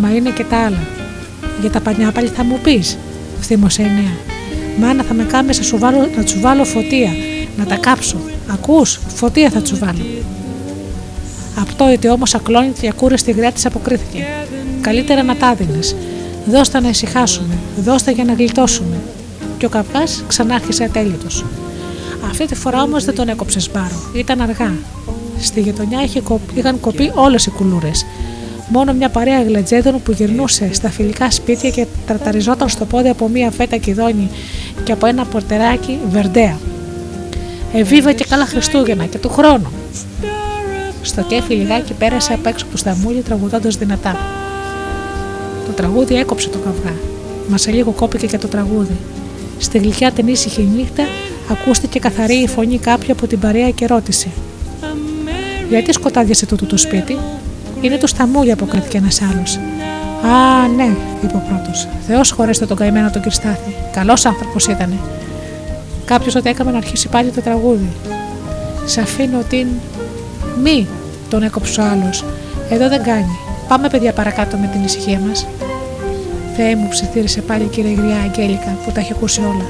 Μα είναι και τα άλλα. Για τα πανιά πάλι θα μου πεις, θύμωσε η νέα. Μάνα θα με κάνεις να, σου βάλω, να του βάλω φωτία, να τα κάψω. Ακούς, φωτία θα του βάλω. Αυτό ότι όμως ακλόνητη και ακούρεστη γριά της αποκρίθηκε. Καλύτερα να τα δίνει. Δώστα να ησυχάσουμε, δώστα για να γλιτώσουμε. Και ο καπκά ξανάρχισε ατέλειτο. Αυτή τη φορά όμως δεν τον έκοψες σπάρο. Ήταν αργά. Στη γειτονιά είχαν κοπεί όλες οι κουλούρες. Μόνο μια παρέα γλετζέδων που γυρνούσε στα φιλικά σπίτια και τραταριζόταν στο πόδι από μια φέτα κιδόνι και από ένα πορτεράκι βερντέα. Εβίβα και καλά Χριστούγεννα και του χρόνου. Στο κέφι λιγάκι πέρασε απ' έξω που στα μούλια τραγουδώντας δυνατά. Το τραγούδι έκοψε το καυγά. Μας σε λίγο κόπηκε και το τραγούδι. Στη γλυκιά την ήσυχη νύχτα ακούστηκε καθαρή η φωνή κάποια από την παρέα και ρώτησε: Γιατί σκοτάδιασε τούτο το σπίτι, Είναι το σταμούλια, αποκρίθηκε ένας άλλος. Α, ναι, είπε ο πρώτος. Θεός χωρέστε τον καημένο τον Κριστάθη. Καλός άνθρωπος ήταν. Κάποιος ότι έκαμε να αρχίσει πάλι το τραγούδι. Σε αφήνω την. Μη, τον έκοψε ο άλλος. Εδώ δεν κάνει. Πάμε, παιδιά, παρακάτω με την ησυχία μας. Θεέ μου, ψιθύρισε πάλι η κυρία Γριά Αγγέλικα που τα έχει ακούσει όλα.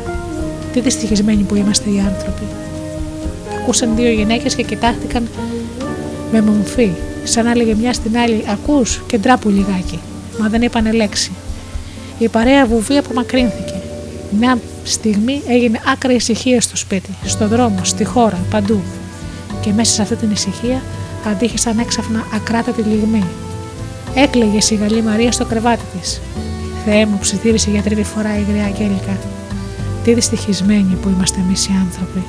Τι δυστυχισμένοι που είμαστε οι άνθρωποι. Ακούσαν δύο γυναίκες και κοιτάχτηκαν με μομφή, σαν να έλεγε μια στην άλλη: Ακούς και ντράπου λιγάκι. Μα δεν είπανε λέξη. Η παρέα βουβή απομακρύνθηκε. Μια στιγμή έγινε άκρα ησυχία στο σπίτι, στο δρόμο, στη χώρα, παντού. Και μέσα σε αυτή την ησυχία αντίχησαν έξαφνα ακράτατη λιγμή. Έκλαιγε η Γαλλή Μαρία στο κρεβάτι της. Θεέ μου, ψιθύρισε για τρίτη φορά η γριά Αγγέλικα. Τι δυστυχισμένοι που είμαστε εμείς οι άνθρωποι.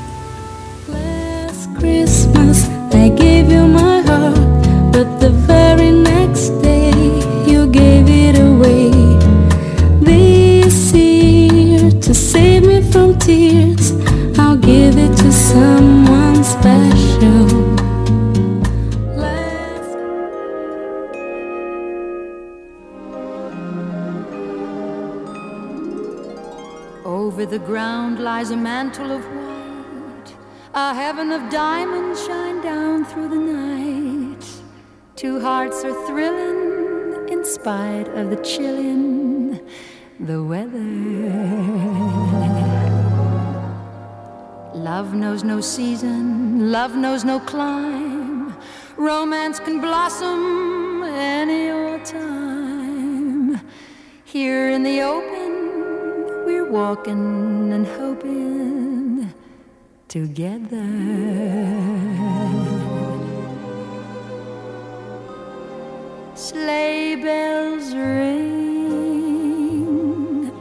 Christmas, I gave you my heart, away. This year, to save me from tears, I'll give it to someone special. Over the ground lies a mantle of white. A heaven of diamonds shine down through the night. Two hearts are thrilling in spite of the chillin', the weather. Love knows no season, love knows no climb. Romance can blossom any old time. Here in the open, we're walking and hoping together. sleigh bells ring.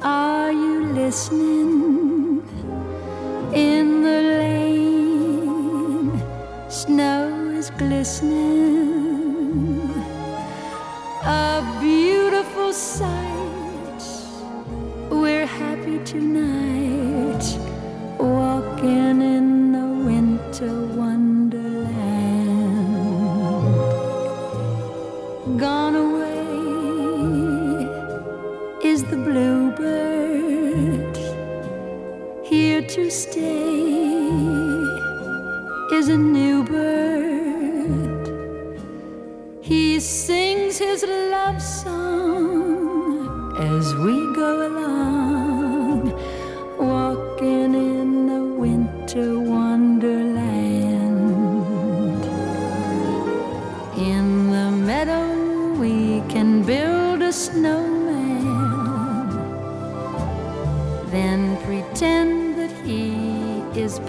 Are you listening? In the lane, snow is glistening. A beautiful sight. We're happy tonight.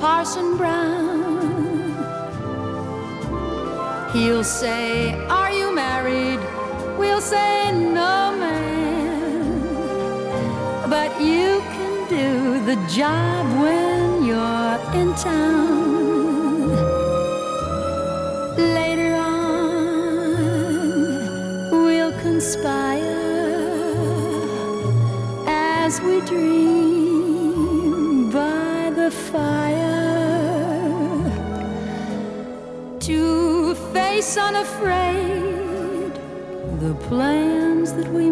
Parson Brown. He'll say, Are you married? We'll say, No, man. But you can do the job when you're in town. Later on, we'll conspire as we dream. unafraid. The plans that we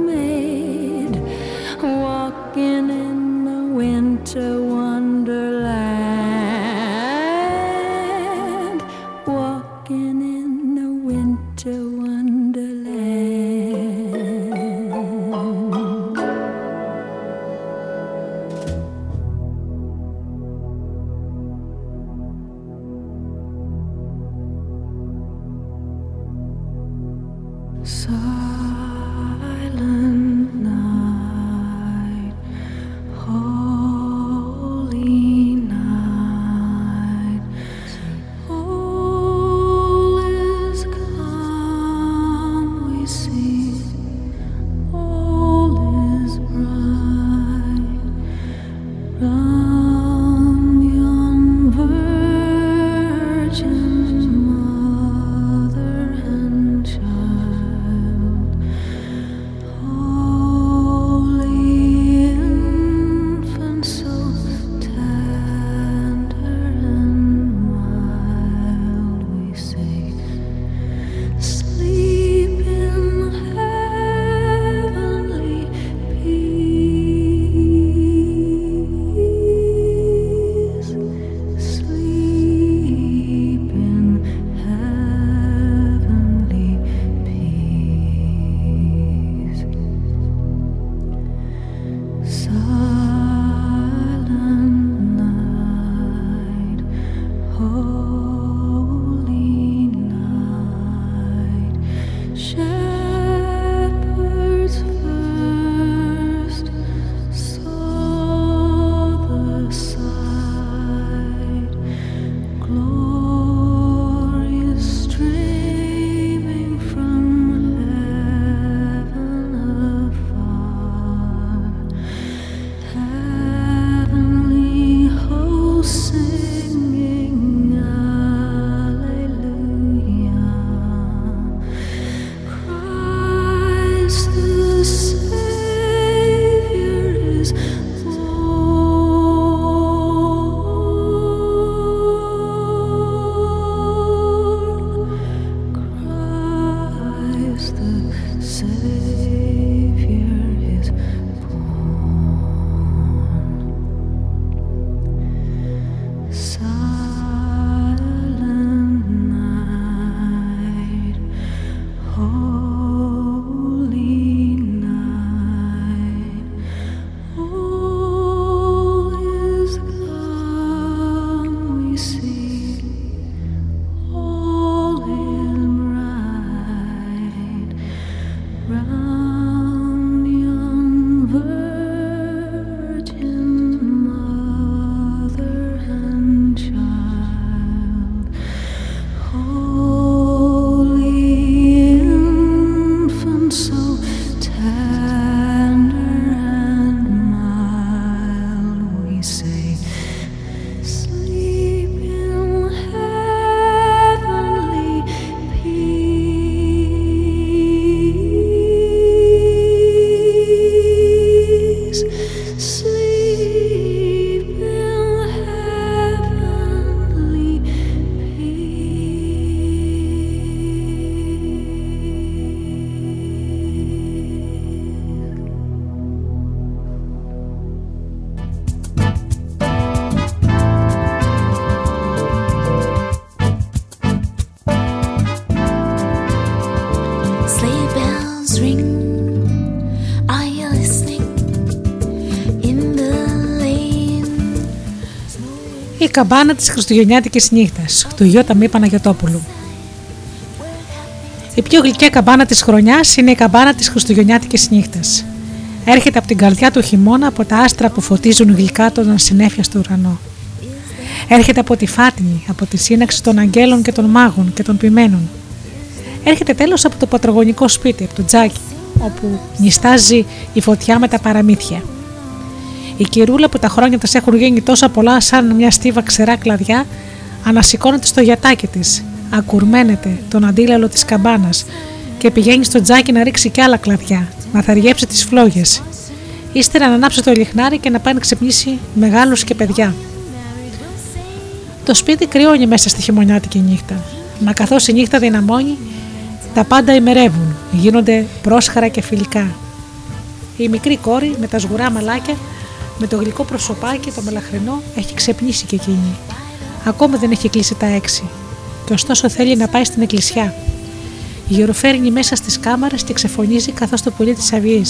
καμπάνα της Χριστουγεννιάτικης νύχτας του Γιώτα Μη Παναγιωτόπουλου. Η πιο γλυκιά καμπάνα της χρονιάς είναι η καμπάνα της Χριστουγεννιάτικης νύχτας. Έρχεται από την καρδιά του χειμώνα από τα άστρα που φωτίζουν γλυκά τον συνέφεια στο ουρανό. Έρχεται από τη φάτνη, από τη σύναξη των αγγέλων και των μάγων και των ποιμένων. Έρχεται τέλος από το πατρογονικό σπίτι, από το τζάκι, όπου νιστάζει η φωτιά με τα παραμύθια. Η κυρούλα που τα χρόνια της έχουν γίνει τόσα πολλά σαν μια στίβα ξερά κλαδιά, ανασηκώνεται στο γιατάκι της, ακουρμένεται τον αντίλαλο της καμπάνας και πηγαίνει στο τζάκι να ρίξει κι άλλα κλαδιά, να θαριέψει τις φλόγες. Ύστερα να ανάψει το λιχνάρι και να πάει να ξυπνήσει μεγάλους και παιδιά. Το σπίτι κρυώνει μέσα στη χειμωνιάτικη νύχτα. Μα καθώς η νύχτα δυναμώνει, τα πάντα ημερεύουν, γίνονται πρόσχαρα και φιλικά. Η μικρή κόρη με τα σγουρά μαλάκια, με το γλυκό προσωπάκι, το μελαχρινό, έχει ξεπνήσει και εκείνη. Ακόμα δεν έχει κλείσει τα έξι. Και ωστόσο θέλει να πάει στην εκκλησιά. Γεροφέρνει μέσα στις κάμαρες και ξεφωνίζει καθώς το πουλί της αυγή.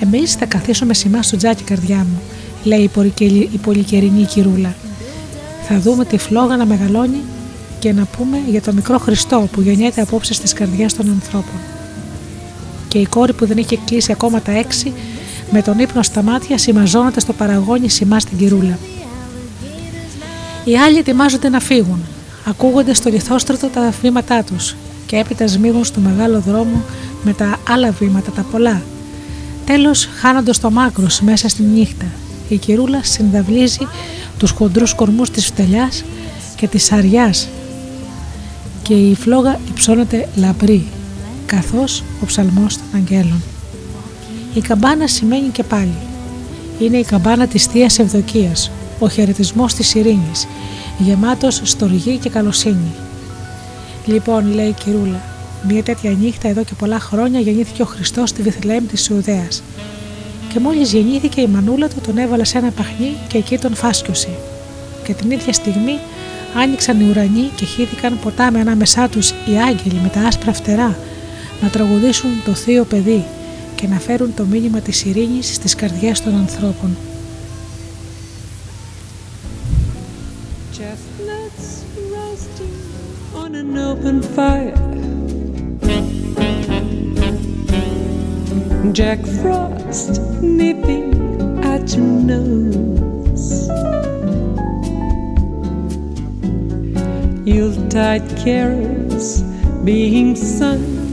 Εμείς θα καθίσουμε σημά στο τζάκι, καρδιά μου, λέει η πολυκε- η πολυκαιρινή κυρούλα. Θα δούμε τη φλόγα να μεγαλώνει και να πούμε για το μικρό Χριστό που γεννιέται απόψε στις καρδιές των ανθρώπων. Και η κόρη που δεν είχε κλείσει ακόμα τα έξι, με τον ύπνο στα μάτια σημαζώνεται στο παραγόνι σημά στην κυρούλα. Οι άλλοι ετοιμάζονται να φύγουν. Ακούγονται στο λιθόστρωτο τα βήματά τους και έπειτα σμίγουν στο μεγάλο δρόμο με τα άλλα βήματα, τα πολλά. Τέλος χάνονται στο μάκρος μέσα στη νύχτα. Η κυρούλα συνδαυλίζει τους χοντρούς κορμούς της φτελιάς και της αριάς και η φλόγα υψώνεται λαμπρή καθώς ο ψαλμός των αγγέλων. Η καμπάνα σημαίνει και πάλι. Είναι η καμπάνα της Θείας Ευδοκίας, ο χαιρετισμός της ειρήνης, γεμάτος στοργή και καλοσύνη. Λοιπόν, λέει η κυρούλα, μια τέτοια νύχτα εδώ και πολλά χρόνια γεννήθηκε ο Χριστός στη Βιθλέμ της Ιουδαίας. Και μόλις γεννήθηκε η μανούλα του τον έβαλε σε ένα παχνί και εκεί τον φάσκιωσε. Και την ίδια στιγμή άνοιξαν οι ουρανοί και χύθηκαν ποτάμι ανάμεσά τους οι άγγελοι με τα άσπρα φτερά να τραγουδήσουν το θείο παιδί και να φέρουν το μήνυμα της ιρίγισης στις καρδιές των ανθρώπων.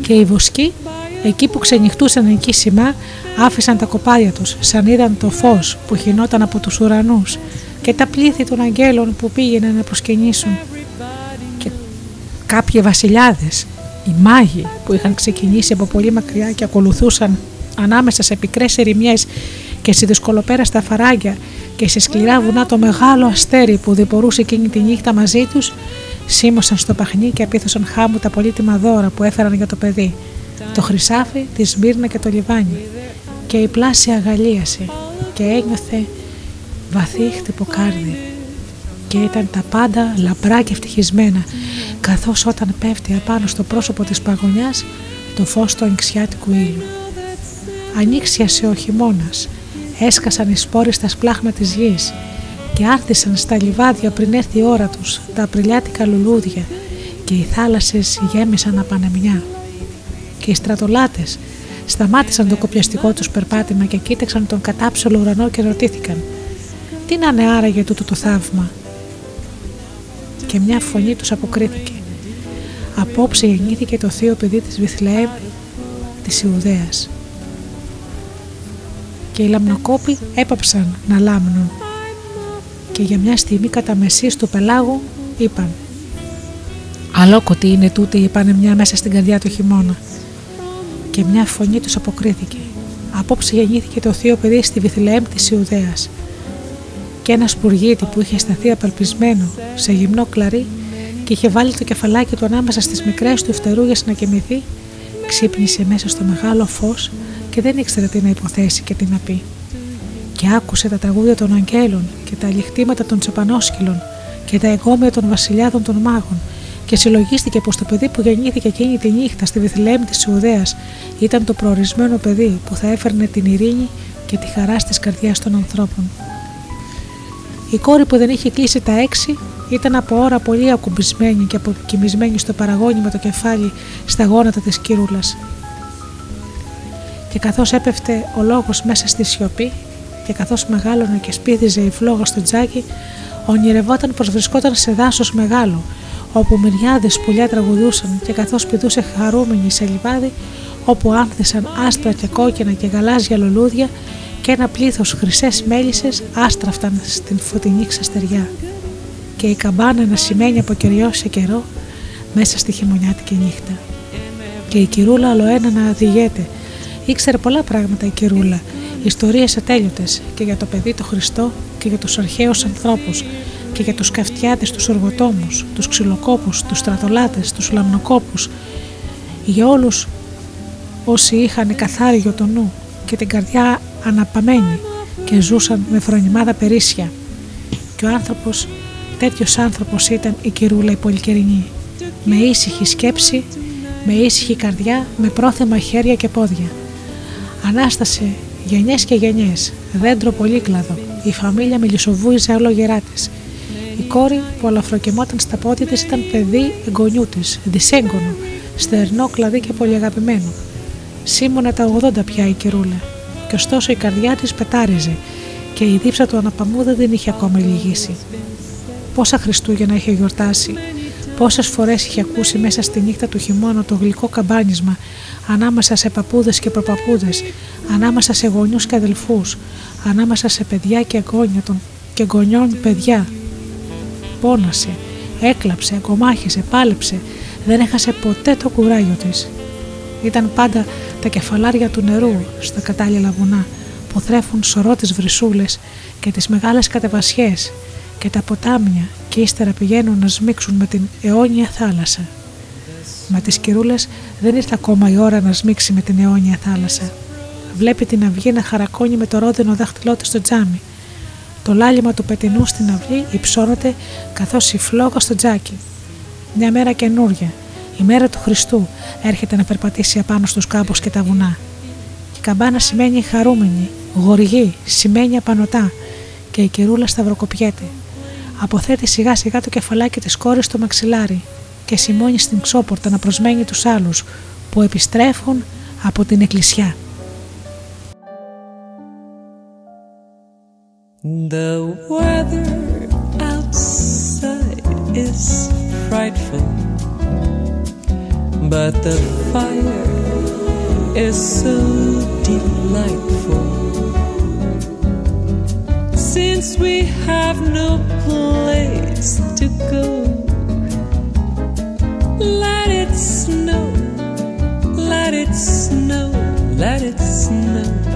Και οι βοσκοί εκεί που ξενυχτούσαν εκεί σημά, άφησαν τα κοπάδια τους, σαν είδαν το φως που χινόταν από τους ουρανούς και τα πλήθη των αγγέλων που πήγαιναν να προσκυνήσουν. Και κάποιοι βασιλιάδες, οι μάγοι που είχαν ξεκινήσει από πολύ μακριά και ακολουθούσαν ανάμεσα σε πικρές ερημιές και σε δυσκολοπέραστα φαράγγια και σε σκληρά βουνά το μεγάλο αστέρι που διπορούσε εκείνη τη νύχτα μαζί τους, σίμωσαν στο παχνί και απίθωσαν χάμου τα πολύτιμα δώρα που έφεραν για το παιδί, το χρυσάφι, τη Σμύρνα και το λιβάνι. Και η πλάση αγαλίασε και ένιωθε βαθύ χτυποκάρδι και ήταν τα πάντα λαμπρά και ευτυχισμένα καθώς όταν πέφτει απάνω στο πρόσωπο της παγωνιάς το φως του ανοιξιάτικου ήλιου. Ανοίξιασε ο χειμώνας, έσκασαν οι σπόροι στα σπλάχνα της γης και άρθισαν στα λιβάδια πριν έρθει η ώρα τους τα απριλιάτικα λουλούδια και οι θάλασσες γέμισαν απανεμιά. Και οι στρατολάτες σταμάτησαν το κοπιαστικό τους περπάτημα και κοίταξαν τον κατάψολο ουρανό και ρωτήθηκαν «Τι να είναι άραγε τούτο το θαύμα» και μια φωνή τους αποκρίθηκε. «Απόψε γεννήθηκε το θείο παιδί της Βιθλεέμ της Ιουδαίας» και οι λαμνοκόποι έπαψαν να λάμνουν. Και για μια στιγμή κατά μεσής του πελάγου είπαν «Αλόκοτη είναι τούτη» είπανε μια μέσα στην καρδιά του χειμώνα και μια φωνή τους αποκρίθηκε «Απόψε γεννήθηκε το θείο παιδί στη Βιθλεέμ της Ιουδαίας» και ένα σπουργίτη που είχε σταθεί απελπισμένο σε γυμνό κλαρί και είχε βάλει το κεφαλάκι του ανάμεσα στις μικρές του φτερούγες να κοιμηθεί, ξύπνησε μέσα στο μεγάλο φως και δεν ήξερε τι να υποθέσει και τι να πει. Και άκουσε τα τραγούδια των αγγέλων και τα λιχτήματα των τσοπανόσκυλων και τα εγώμια των βασιλιάδων των μάγων και συλλογίστηκε πως το παιδί που γεννήθηκε εκείνη τη νύχτα στη Βηθλεέμ της Ιουδαίας ήταν το προορισμένο παιδί που θα έφερνε την ειρήνη και τη χαρά στις καρδιά των ανθρώπων. Η κόρη που δεν είχε κλείσει τα έξι ήταν από ώρα πολύ ακουμπισμένη και αποκοιμισμένη στο παραγόνι με το κεφάλι στα γόνατα της κυρούλας. Και καθώς έπεφτε ο λόγος μέσα στη σιωπή και καθώς μεγάλωνε και σπίθιζε η φλόγα στο τζάκι, ονειρευόταν πως βρισκόταν σε δάσος μεγάλο, όπου μυριάδες πουλιά τραγουδούσαν και καθώς πηδούσε χαρούμενη σε λιβάδι, όπου άνθησαν άστρα και κόκκινα και γαλάζια λουλούδια και ένα πλήθος χρυσές μέλισσες άστραφταν στην φωτεινή ξαστεριά και η καμπάνα να σημαίνει από καιριό σε καιρό μέσα στη χειμωνιάτικη νύχτα. Και η κυρούλα ένα να οδηγέται. Ήξερε πολλά πράγματα η κυρούλα, ιστορίες ατέλειωτες και για το παιδί το Χριστό και για τους αρχαίους ανθρώπους και για τους καυτιάτες, τους οργοτόμους, τους ξυλοκόπους, τους στρατολάτες, τους λαμνοκόπους, για όλους όσοι είχαν καθάριο το νου και την καρδιά αναπαμένη και ζούσαν με φρονιμάδα περίσσια. Και ο άνθρωπος, τέτοιος άνθρωπος ήταν η κυρούλα η πολυκαιρινή, με ήσυχη σκέψη, με ήσυχη καρδιά, με πρόθεμα χέρια και πόδια. Ανάστασε γενιές και γενιές, δέντρο πολύκλαδο, η φαμίλια μελισσοβούιζε όλο γερά της. Η κόρη που αλαφροκαιμόταν στα πόδια της ήταν παιδί εγγονιού της, δυσέγγωνο, στερνό κλαδί και πολύ αγαπημένο. Σήμωνα τα 80 πια η κυρούλα και ωστόσο η καρδιά της πετάριζε και η δίψα του αναπαμού δεν την είχε ακόμα λυγίσει. Πόσα Χριστούγεννα είχε γιορτάσει, πόσες φορές είχε ακούσει μέσα στη νύχτα του χειμώνα το γλυκό καμπάνισμα ανάμεσα σε παππούδες και προπαππούδες, ανάμεσα σε γονιούς και αδελφούς, ανάμεσα σε παιδιά και γόνια των και γονιών παιδιά. Πόνασε, έκλαψε, αγκομάχησε, πάλεψε, δεν έχασε ποτέ το κουράγιο της. Ήταν πάντα τα κεφαλάρια του νερού στα κατάλληλα βουνά που θρέφουν σωρό τις βρυσούλες και τις μεγάλες κατεβασιές και τα ποτάμια και ύστερα πηγαίνουν να σμίξουν με την αιώνια θάλασσα. Μα τις κυρούλες δεν ήρθε ακόμα η ώρα να σμίξει με την αιώνια θάλασσα. Βλέπει την αυγή να χαρακώνει με το ρόδινο δάχτυλό της στο τζάμι. Το λάλημα του πετινού στην αυγή υψώνεται καθώς η φλόγα στο τζάκι. Μια μέρα καινούρια, η μέρα του Χριστού έρχεται να περπατήσει απάνω στους κάμπους και τα βουνά. η καμπάνα σημαίνει χαρούμενη, γοργή, σημαίνει απανοτά και η κυρούλα σταυροκοπιέται. Αποθέτει σιγά σιγά το κεφαλάκι της κόρης στο μαξιλάρι και σημώνει στην ξόπορτα να προσμένει τους άλλους που επιστρέφουν από την εκκλησιά. The weather outside is frightful. but the fire is so delightful. Since we have no place to go, let it snow, let it snow, let it snow.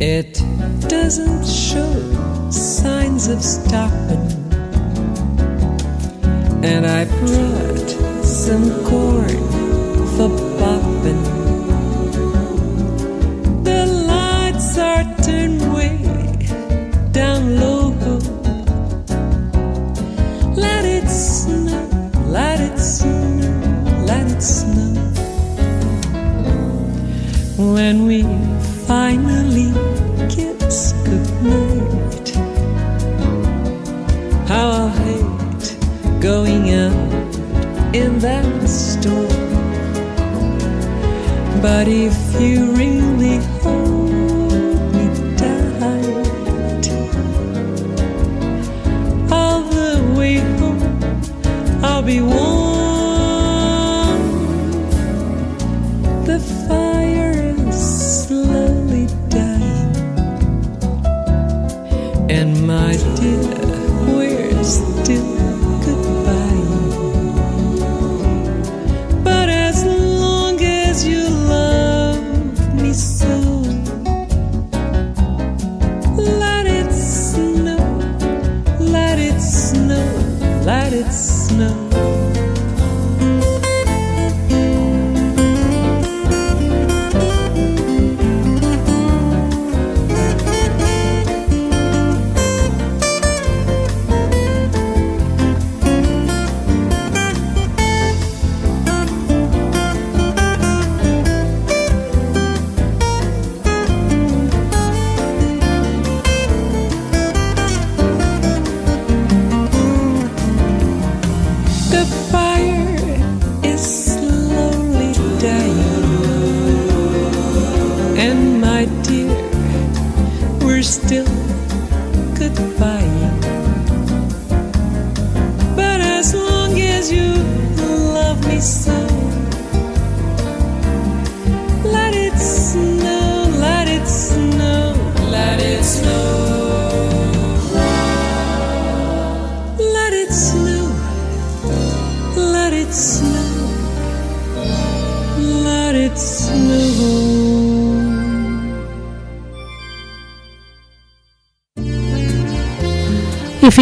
It doesn't show signs of stopping, and I brought some corn for popping. The lights are turned way down low. Let it snow, let it snow, let it snow. When we finally kiss goodnight, how I hate going out in that storm. But if you really hold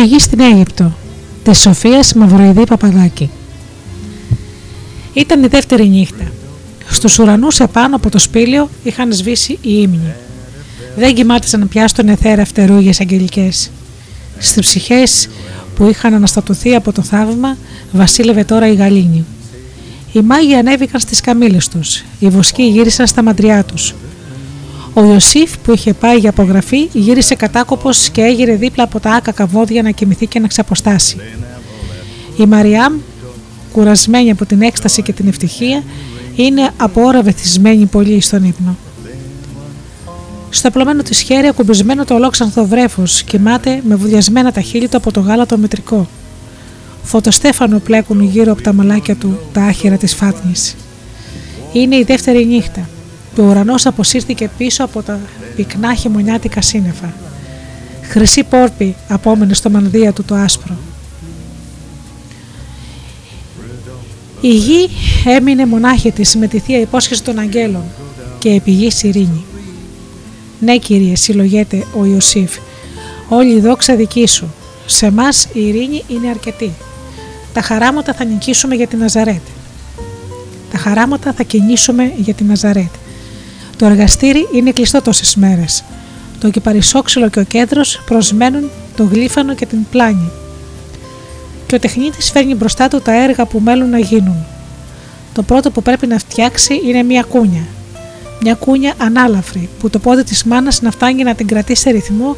φυγή στην Αίγυπτο της Σοφίας Μαυροειδή Παπαδάκη Ήταν η δεύτερη νύχτα. Στους ουρανούς επάνω από το σπήλαιο είχαν σβήσει οι ύμνοι. Δεν κοιμάτισαν πια στον εθέρα φτερούγες αγγελικές. Στις ψυχές που είχαν αναστατωθεί από το θαύμα βασίλευε τώρα η γαλήνη. Οι μάγοι ανέβηκαν στις καμήλες τους, οι βοσκοί γύρισαν στα μαντριά τους. Ο Ιωσήφ που είχε πάει για απογραφή γύρισε κατάκοπος και έγειρε δίπλα από τα άκακα βόδια να κοιμηθεί και να ξαποστάσει. Η Μαριάμ, κουρασμένη από την έκσταση και την ευτυχία, είναι από ώρα βεθισμένη πολύ στον ύπνο. Στο πλωμένο της χέρι, ακουμπισμένο το ολόξανθο βρέφος, κοιμάται με βουδιασμένα τα χείλη του από το γάλα το μετρικό. Φωτοστέφανο πλέκουν γύρω από τα μαλάκια του τα άχυρα της φάτνης. Είναι η δεύτερη νύχτα. Ο ουρανός αποσύρθηκε πίσω από τα πυκνά χειμωνιάτικα σύννεφα. Χρυσή πόρπη απόμενε στο μανδύα του το άσπρο. Η γη έμεινε μονάχη της με τη θεία υπόσχεση των αγγέλων και επί ειρήνη. Ναι κύριε, συλλογέται ο Ιωσήφ, όλη η δόξα δική σου. Σε εμά η ειρήνη είναι αρκετή. Τα χαράματα θα νικήσουμε για την Ναζαρέτ. Τα χαράματα θα κινήσουμε για την Ναζαρέτ. Το εργαστήρι είναι κλειστό τόσες μέρες. Το κυπαρισόξυλο και ο κέντρος προσμένουν το γλύφανο και την πλάνη. Και ο τεχνίτης φέρνει μπροστά του τα έργα που μέλουν να γίνουν. Το πρώτο που πρέπει να φτιάξει είναι μια κούνια. Μια κούνια ανάλαφρη που το πόδι της μάνας να φτάνει να την κρατήσει σε ρυθμό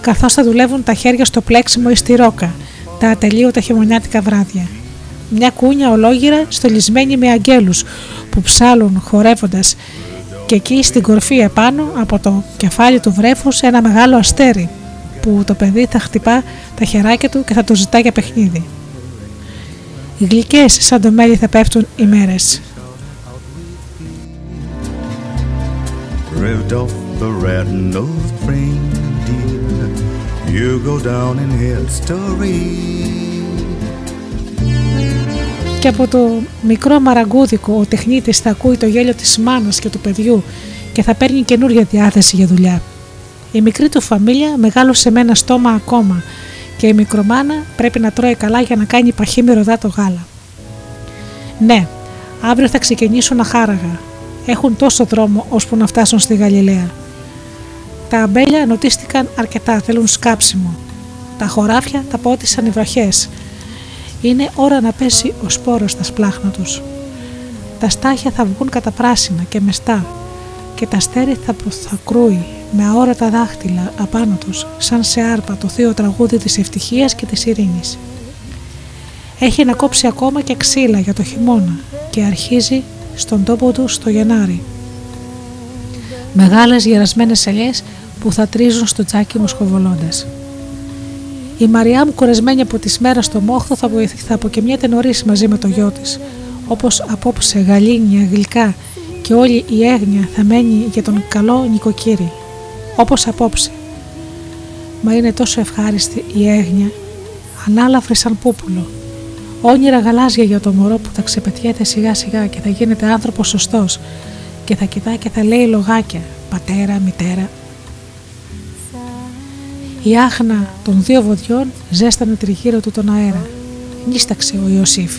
καθώς θα δουλεύουν τα χέρια στο πλέξιμο ή στη ρόκα, τα ατελείωτα χειμωνιάτικα βράδια. Μια κούνια ολόγυρα στολισμένη με αγγέλους που ψάλουν χορεύοντας και εκεί στην κορφή επάνω από το κεφάλι του βρέφους ένα μεγάλο αστέρι που το παιδί θα χτυπά τα χεράκια του και θα το ζητά για παιχνίδι. Γλυκές σαν το μέλι θα πέφτουν οι μέρες. Rudolph the red-nosed reindeer, you go down in history. Και από το μικρό μαραγκούδικο ο τεχνίτης θα ακούει το γέλιο της μάνας και του παιδιού και θα παίρνει καινούργια διάθεση για δουλειά. Η μικρή του φαμίλια μεγάλωσε με ένα στόμα ακόμα και η μικρομάνα πρέπει να τρώει καλά για να κάνει παχύ μυρωδά το γάλα. Ναι, αύριο θα ξεκινήσουν αχάραγα. Έχουν τόσο δρόμο ώσπου να φτάσουν στη Γαλιλαία. Τα αμπέλια νοτίστηκαν αρκετά, θέλουν σκάψιμο. Τα χωράφια τα πότισαν οι βροχές. Είναι ώρα να πέσει ο σπόρος στα σπλάχνα τους. Τα στάχια θα βγουν κατά πράσινα και μεστά και τα στέρι θα, θα κρούει με αόρατα δάχτυλα απάνω τους σαν σε άρπα το θείο τραγούδι της ευτυχίας και της ειρήνης. Έχει να κόψει ακόμα και ξύλα για το χειμώνα και αρχίζει στον τόπο του στο Γενάρη. Μεγάλες γερασμένες ελιές που θα τρίζουν στο τσάκι μου σχοβολώντας. Η Μαριά μου κουρασμένη από τη μέρα στο μόχθο θα, θα αποκαιμιέται νωρίς μαζί με το γιο της, όπως απόψε γαλήνια, γλυκά και όλη η έγνοια θα μένει για τον καλό νοικοκύρη, όπως απόψε. Μα είναι τόσο ευχάριστη η έγνοια, ανάλαφρη σαν πούπουλο, όνειρα γαλάζια για το μωρό που θα ξεπετιέται σιγά σιγά και θα γίνεται άνθρωπος σωστός και θα κοιτά και θα λέει λογάκια, πατέρα, μητέρα. Η άχνα των δύο βοδιών ζέστανε τριγύρω του τον αέρα. Νίσταξε ο Ιωσήφ.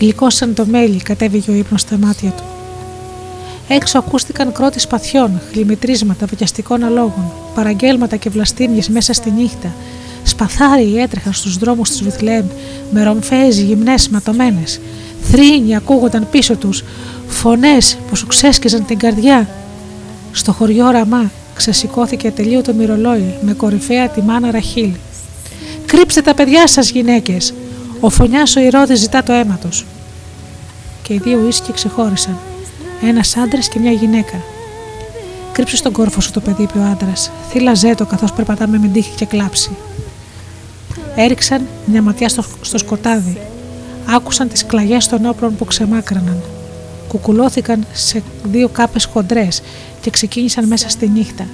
Γλυκώσαν το μέλι, κατέβηκε ο ύπνος στα μάτια του. Έξω ακούστηκαν κρότες σπαθιών, χλιμητρίσματα βιαστικών αλόγων, παραγγέλματα και βλαστήμιες μέσα στη νύχτα. Σπαθάρι έτρεχαν στους δρόμους της Βιθλέμ με ρομφαίε γυμνές ματωμένες. Θρήνοι ακούγονταν πίσω τους, φωνές που σου ξέσκιζαν την καρδιά. Στο χωριό Ραμά ξεσηκώθηκε το μοιρολόι με κορυφαία τη μάνα Ραχίλ. Κρύψτε τα παιδιά σας, γυναίκες! Ο φονιάς ο Ηρώδης ζητά το αίμα τους. Και οι δύο ίσκιοι ξεχώρισαν ένας άντρας και μια γυναίκα. Κρύψε στον κόρφο σου το παιδί, είπε ο άντρας. Θήλαζέ το καθώς περπατάμε μη τύχει και κλάψει. Έριξαν μια ματιά στο, στο σκοτάδι. Άκουσαν τις κλαγιές των όπλων που ξεμάκραναν. Κουκουλώθηκαν σε δύο κάπες χοντρές και ξεκίνησαν μέσα στη νύχτα.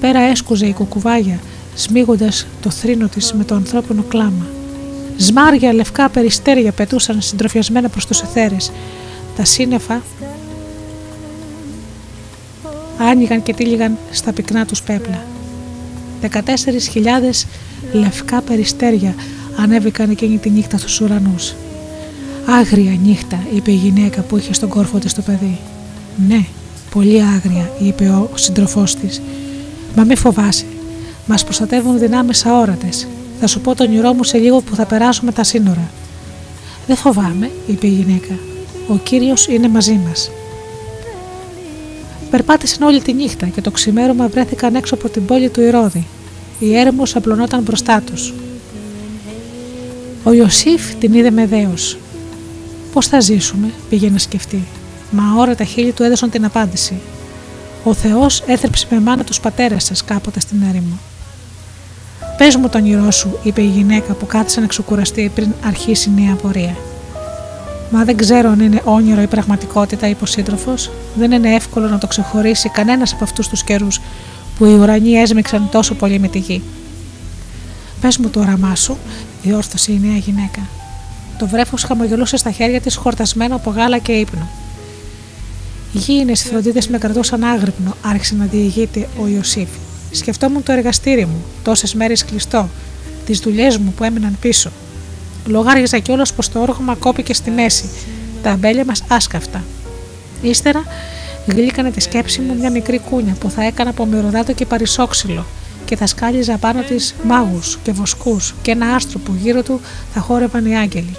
Πέρα έσκουζε η κουκουβάγια, σμίγοντας το θρήνο της με το ανθρώπινο κλάμα. Σμάρια λευκά περιστέρια πετούσαν συντροφιασμένα προς τους εθέρες. Τα σύννεφα άνοιγαν και τύλιγαν στα πυκνά τους πέπλα. 14.000 λευκά περιστέρια ανέβηκαν εκείνη τη νύχτα στους ουρανούς. Άγρια νύχτα, είπε η γυναίκα που είχε στον κόρφο της το παιδί. Ναι, πολύ άγρια, είπε ο συντροφός της. Μα μη φοβάσαι, μας προστατεύουν δυνάμεις αόρατες. Θα σου πω τον ηρώ μου σε λίγο που θα περάσουμε τα σύνορα. Δεν φοβάμαι, είπε η γυναίκα. Ο Κύριος είναι μαζί μας. Περπάτησαν όλη τη νύχτα και το ξημέρωμα βρέθηκαν έξω από την πόλη του Ηρώδη. Η έρημος απλωνόταν μπροστά τους. Ο Ιωσήφ την είδε με δέος. Πώς θα ζήσουμε, πήγε να σκεφτεί. Μα ώρα τα χείλη του έδωσαν την απάντηση. Ο Θεός έθρεψε με μάνα τους πατέρες σας κάποτε στην έρημο. Πες μου τον ήρω σου, είπε η γυναίκα που κάθισε να ξεκουραστεί πριν αρχίσει νέα πορεία. Μα δεν ξέρω αν είναι όνειρο ή πραγματικότητα, είπε ο σύντροφος. Δεν είναι εύκολο να το ξεχωρίσει κανένας από αυτούς τους καιρούς που οι ουρανοί έσμιξαν τόσο πολύ με τη γη. Πες μου το όραμά σου, διόρθωσε η νέα γυναίκα. Το βρέφος χαμογελούσε στα χέρια της, χορτασμένο από γάλα και ύπνο. Οι γήινε φροντίδε με κρατούσαν άγρυπνο, άρχισε να διηγείται ο Ιωσήφ. Σκεφτόμουν το εργαστήρι μου, τόσες μέρες κλειστό, τις δουλειές μου που έμειναν πίσω. Λογάριαζα κιόλας πως το όργωμα κόπηκε στη μέση, τα αμπέλια μας άσκαφτα. Ύστερα γλύκανε τη σκέψη μου μια μικρή κούνια που θα έκανα από μυρωδάτο και παρισόξυλο και θα σκάλιζα πάνω της μάγους και βοσκούς και ένα άστρο που γύρω του θα χόρευαν οι άγγελοι.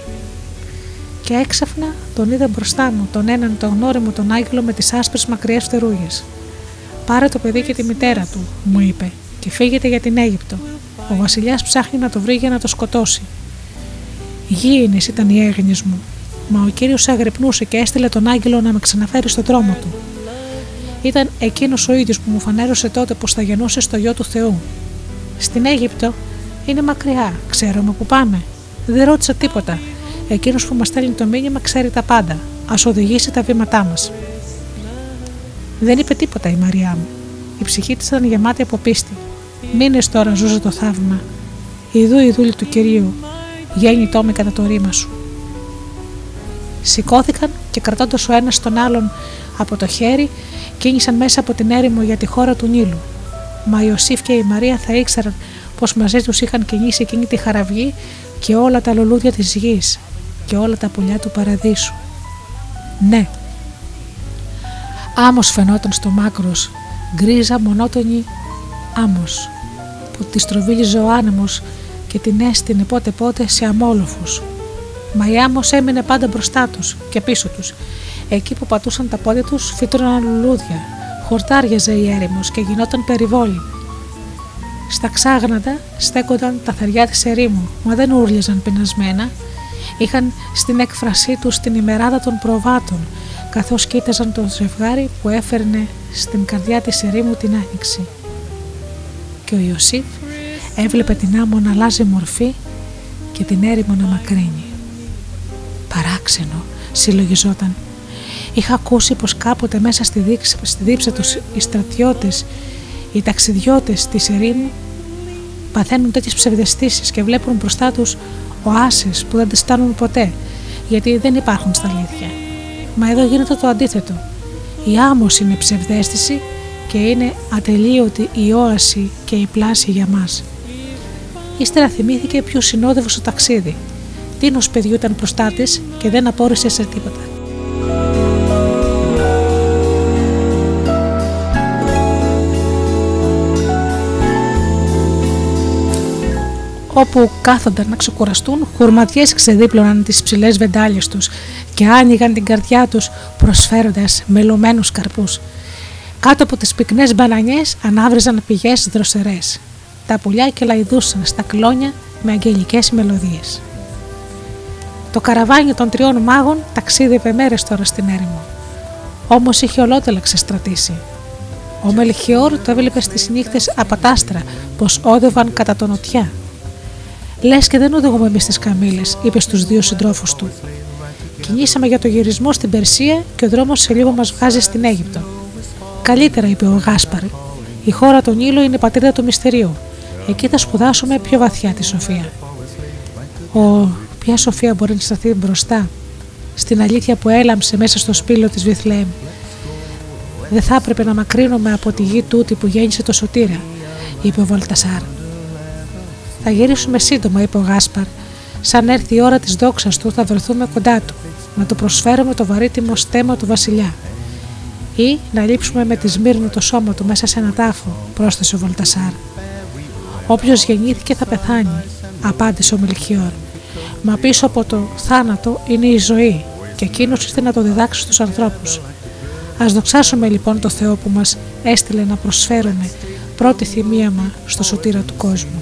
Και έξαφνα τον είδα μπροστά μου, τον έναν τον γνώριμο τον άγγελο με τις άσπρες μακριές φτερούγες. Πάρε το παιδί και τη μητέρα του, μου είπε, και φύγετε για την Αίγυπτο. Ο βασιλιάς ψάχνει να το βρει για να το σκοτώσει. Γήινες ήταν η έγνη μου, μα ο κύριος αγρυπνούσε και έστειλε τον άγγελο να με ξαναφέρει στον δρόμο του. Ήταν εκείνος ο ίδιος που μου φανέρωσε τότε πως θα γεννούσε στο γιο του Θεού. Στην Αίγυπτο είναι μακριά, ξέρουμε που πάμε. Δεν ρώτησα τίποτα. Εκείνος που μας στέλνει το μήνυμα ξέρει τα πάντα. Α οδηγήσει τα βήματά μας. Δεν είπε τίποτα η Μαριά μου. Η ψυχή της ήταν γεμάτη από πίστη. Μήνες τώρα ζούσε το θαύμα. Ιδού η δούλη του κυρίου. Γέννητό με κατά το ρήμα σου. Σηκώθηκαν και κρατώντας ο ένας τον άλλον από το χέρι, κίνησαν μέσα από την έρημο για τη χώρα του Νείλου. Μα η Ιωσήφ και η Μαρία θα ήξεραν πως μαζί τους είχαν κινήσει εκείνη τη χαραυγή και όλα τα λουλούδια της γης και όλα τα πουλιά του παραδείσου. Ναι, Άμμος φαινόταν στο μάκρος, γκρίζα μονότονη άμμος, που τη στροβίλιζε ο άνεμος και την έστεινε πότε πότε σε αμόλοφους. Μα η άμμος έμεινε πάντα μπροστά τους και πίσω τους. Εκεί που πατούσαν τα πόδια τους φύτρωναν λουλούδια, χορτάριαζε η έρημος και γινόταν περιβόλη. Στα ξάγνατα στέκονταν τα θεριά της ερήμου, μα δεν ούρλιαζαν πεινασμένα. Είχαν στην έκφρασή τους την ημεράδα των προβάτων καθώς κοίταζαν το ζευγάρι που έφερνε στην καρδιά της ερήμου την άνοιξη. Και ο Ιωσήφ έβλεπε την άμμο να αλλάζει μορφή και την έρημο να μακρύνει. Παράξενο, συλλογιζόταν. Είχα ακούσει πως κάποτε μέσα στη, δίψα, στη δίψα τους οι στρατιώτες, οι ταξιδιώτες της ερήμου παθαίνουν τέτοιες ψευδεστήσεις και βλέπουν μπροστά τους οάσεις που δεν τις στάνουν ποτέ γιατί δεν υπάρχουν στα αλήθεια. Μα εδώ γίνεται το αντίθετο. Η άμμος είναι ψευδέστηση και είναι ατελείωτη η όαση και η πλάση για μας. Ύστερα θυμήθηκε ποιος συνόδευε στο ταξίδι. Τίνος παιδιού ήταν προστάτης και δεν απόρρισε σε τίποτα. Όπου κάθονταν να ξεκουραστούν, χουρματιές ξεδίπλωναν τις ψηλές βεντάλιες τους και άνοιγαν την καρδιά τους προσφέροντας μελωμένους καρπούς. Κάτω από τις πυκνές μπανανιές ανάβριζαν πηγές δροσερές. Τα πουλιά κελαϊδούσαν στα κλόνια με αγγελικές μελωδίες. Το καραβάνι των τριών μάγων ταξίδευε μέρες τώρα στην έρημο. Όμως είχε ολότελα ξεστρατήσει. Ο Μελχιόρ το έβλεπε στις νύχτες απατάστρα πως όδευαν κατά τον νοτιά Λες και δεν οδηγούμε εμείς τις καμίλες, είπες στου δύο συντρόφους του. Κινήσαμε για το γυρισμό στην Περσία και ο δρόμος σε λίγο μας βγάζει στην Αίγυπτο. Καλύτερα, είπε ο Γάσπαρ. Η χώρα των Νείλου είναι η πατρίδα του μυστηρίου. Εκεί θα σπουδάσουμε πιο βαθιά τη σοφία. Ο, ποια σοφία μπορεί να σταθεί μπροστά στην αλήθεια που έλαμψε μέσα στο σπήλο της Βιθλέμ. Δεν θα έπρεπε να μακρύνουμε από τη γη τούτη που γέννησε το σωτήρα, είπε ο Βαλτασάρ. Θα γυρίσουμε σύντομα, είπε ο Γάσπαρ. Σαν έρθει η ώρα της δόξας του, θα βρεθούμε κοντά του, να του προσφέρουμε το βαρύτιμο στέμα του Βασιλιά. Ή να λείψουμε με τη Σμύρνη το σώμα του μέσα σε ένα τάφο, πρόσθεσε ο Βολτασάρ. Όποιος γεννήθηκε θα πεθάνει, απάντησε ο Μελχιόρ. Μα πίσω από το θάνατο είναι η ζωή, και εκείνος ήρθε να το διδάξει στους ανθρώπους. Α δοξάσουμε λοιπόν το Θεό που μας έστειλε να προσφέρουμε πρώτη θυμίαμα στο σωτήρα του κόσμου.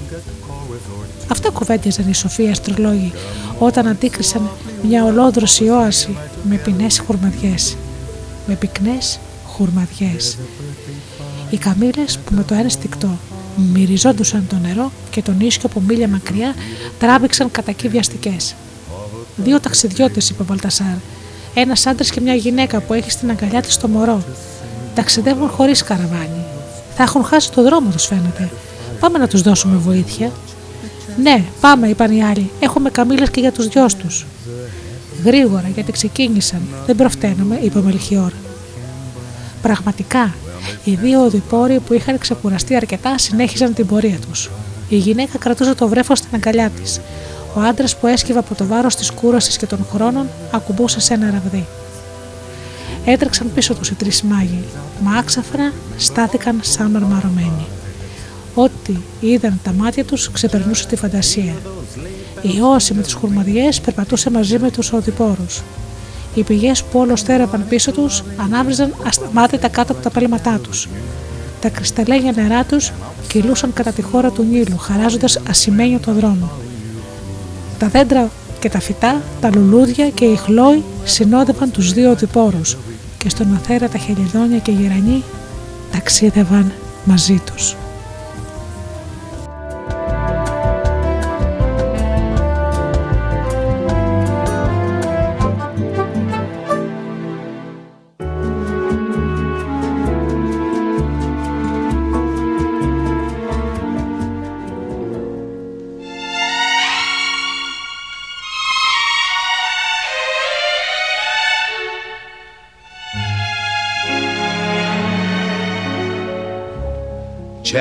Αυτά κουβέντιαζαν οι σοφοί αστρολόγοι όταν αντίκρισαν μια ολόδρωση όαση με πινές χουρμαδιές. Με πυκνές χουρμαδιές. Οι καμήλες που με το ένστικτο μυριζόντουσαν το νερό και τον ίσιο από μίλια μακριά τράβηξαν κατά βιαστικές. Δύο ταξιδιώτες, είπε ο Βαλτασάρ. Ένας άντρας και μια γυναίκα που έχει στην αγκαλιά της το μωρό. Ταξιδεύουν χωρίς καραβάνι. Θα έχουν χάσει το δρόμο τους, φαίνεται. Πάμε να τους δώσουμε βοήθεια. Ναι, πάμε, είπαν οι άλλοι. Έχουμε καμίλε και για τους δυο τους. Γρήγορα, γιατί ξεκίνησαν. Δεν προφταίνουμε, είπε ο Μελχιόρ. Πραγματικά, οι δύο οδηπόροι που είχαν ξεκουραστεί αρκετά συνέχιζαν την πορεία τους. Η γυναίκα κρατούσε το βρέφος στην αγκαλιά της. Ο άντρας που έσκυβε από το βάρος της κούρασης και των χρόνων ακουμπούσε σε ένα ραβδί. Έτρεξαν πίσω τους οι τρεις μάγοι, μα άξαφρα στάθηκαν σαν μαρμαρωμένοι. Ό,τι είδαν τα μάτια τους ξεπερνούσε τη φαντασία. Η όση με τις χουρμαδιές περπατούσε μαζί με τους οδηπόρους. Οι πηγές που όλο στέρευαν πίσω τους ανάβριζαν ασταμάτητα κάτω από τα πέλματά τους. Τα κρυσταλλένια νερά τους κυλούσαν κατά τη χώρα του Νείλου, χαράζοντας ασημένιο το δρόμο. Τα δέντρα και τα φυτά, τα λουλούδια και οι χλόοι συνόδευαν τους δύο οδηπόρους και στον αθέρα τα χελιδόνια και οι γερανοί ταξίδευαν μαζί τους.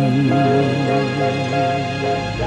Thank you.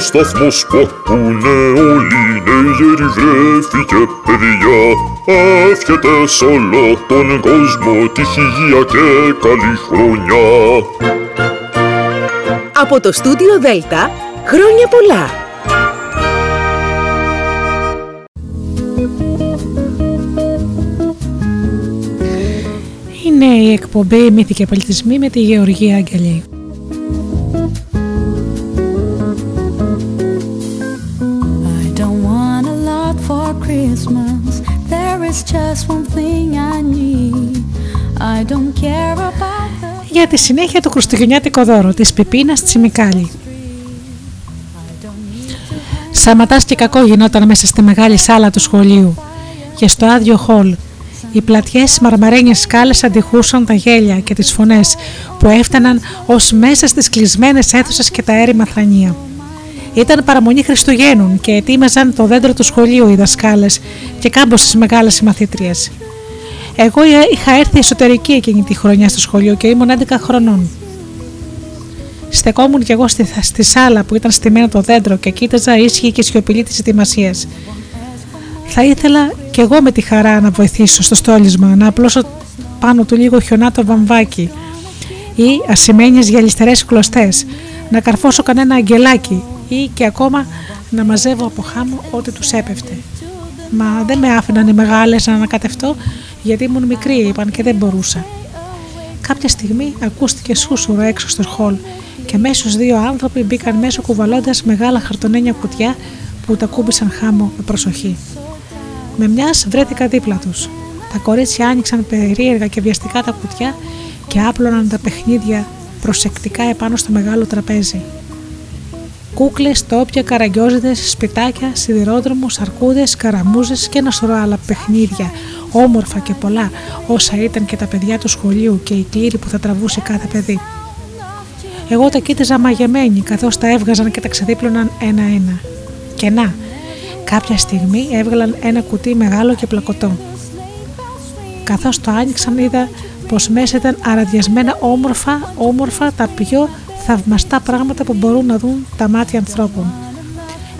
Ο σταθμός που ακούνε όλοι νέγεροι βρέθηκε παιδιά Εύχεται σ' όλο τον κόσμο τύχη, υγεία και καλή χρονιά Από το στούντιο Δέλτα, χρόνια πολλά! Είναι η εκπομπή Μύθοι και Πολιτισμοί με τη Γεωργία Αγγελή. Τη συνέχεια του χριστουγεννιάτικο δώρο της Πιπίνας Τσιμικάλη. Σαματάς και κακό γινόταν μέσα στη μεγάλη σάλα του σχολείου και στο άδειο χολ. Οι πλατιές μαρμαρένιες σκάλες αντιχούσαν τα γέλια και τις φωνές που έφταναν ως μέσα στις κλεισμένες αίθουσες και τα έρημα θρανία. Ήταν παραμονή Χριστουγέννων και ετοίμαζαν το δέντρο του σχολείου οι δασκάλες και κάμποσες μεγάλες οι μαθήτριες. Εγώ είχα έρθει εσωτερική εκείνη τη χρονιά στο σχολείο και ήμουν 11 χρονών. Στεκόμουν κι εγώ στη, στη σάλα που ήταν στημένο το δέντρο και κοίταζα ήσυχη και σιωπηλή της ετοιμασίας. Θα ήθελα κι εγώ με τη χαρά να βοηθήσω στο στόλισμα, να απλώσω πάνω του λίγο χιονάτο βαμβάκι ή ασημένιες γυαλιστερές κλωστές, να καρφώσω κανένα αγγελάκι ή και ακόμα να μαζεύω από χάμω ό,τι τους έπεφτε. Μα δεν με άφηναν οι μεγάλες να ανακατευτώ γιατί ήμουν μικρή, είπαν και δεν μπορούσα. Κάποια στιγμή ακούστηκε σούσουρο έξω στο χολ και αμέσως δύο άνθρωποι μπήκαν μέσω κουβαλώντας μεγάλα χαρτονένια κουτιά που τα κούμπησαν χάμω με προσοχή. Με μιας βρέθηκα δίπλα τους. Τα κορίτσια άνοιξαν περίεργα και βιαστικά τα κουτιά και άπλωναν τα παιχνίδια προσεκτικά επάνω στο μεγάλο τραπέζι. Κούκλες, τόπια, καραγκιόζιδες, σπιτάκια, σιδηρόδρομου, αρκούδε, καραμούζες και ένα σωρό άλλα παιχνίδια, όμορφα και πολλά, όσα ήταν και τα παιδιά του σχολείου και η κλήρη που θα τραβούσε κάθε παιδί. Εγώ τα κοίταζα μαγεμένη καθώς τα έβγαζαν και τα ξεδίπλωναν ένα-ένα. Και να, κάποια στιγμή έβγαλαν ένα κουτί μεγάλο και πλακωτό. Καθώς το άνοιξαν είδα πως μέσα ήταν αραδιασμένα όμορφα, όμορφα τα πιο θαυμαστά πράγματα που μπορούν να δουν τα μάτια ανθρώπων.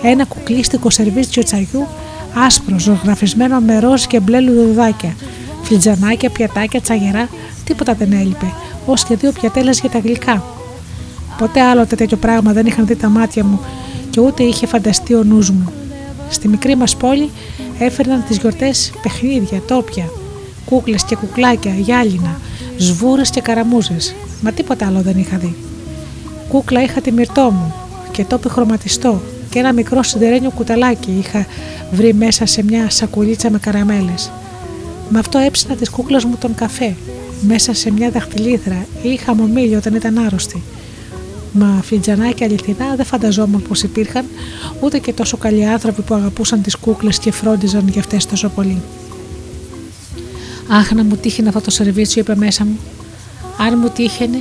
Ένα κουκλίστικο σερβίτσιο τσαγιού, άσπρο, ζωγραφισμένο με ροζ και μπλε λουδουδάκια, φλιτζανάκια, πιατάκια, τσαγερά, τίποτα δεν έλειπε, ως και δύο πιατέλες για τα γλυκά. Ποτέ άλλοτε τέτοιο πράγμα δεν είχαν δει τα μάτια μου και ούτε είχε φανταστεί ο νους μου. Στη μικρή μας πόλη έφερναν τις γιορτές παιχνίδια, τόπια, κούκλες και κουκλάκια, γυάλινα, σβούρες και καραμούζες. Μα τίποτα άλλο δεν είχα δει. Κούκλα είχα τη μυρτό μου και τόπι χρωματιστό και ένα μικρό σιδερένιο κουταλάκι είχα βρει μέσα σε μια σακουλίτσα με καραμέλες. Με αυτό έψινα της κούκλας μου τον καφέ, μέσα σε μια δαχτυλίδρα ή χαμομήλιο όταν ήταν άρρωστη. Μα φιτζανάκια αληθινά δεν φανταζόμουν πως υπήρχαν ούτε και τόσο καλοί άνθρωποι που αγαπούσαν τις κούκλες και φρόντιζαν για αυτές τόσο πολύ. Αχ, να μου τύχαινε αυτό το σερβίτσιο, είπε μέσα μου. Αν μου τύχαινε,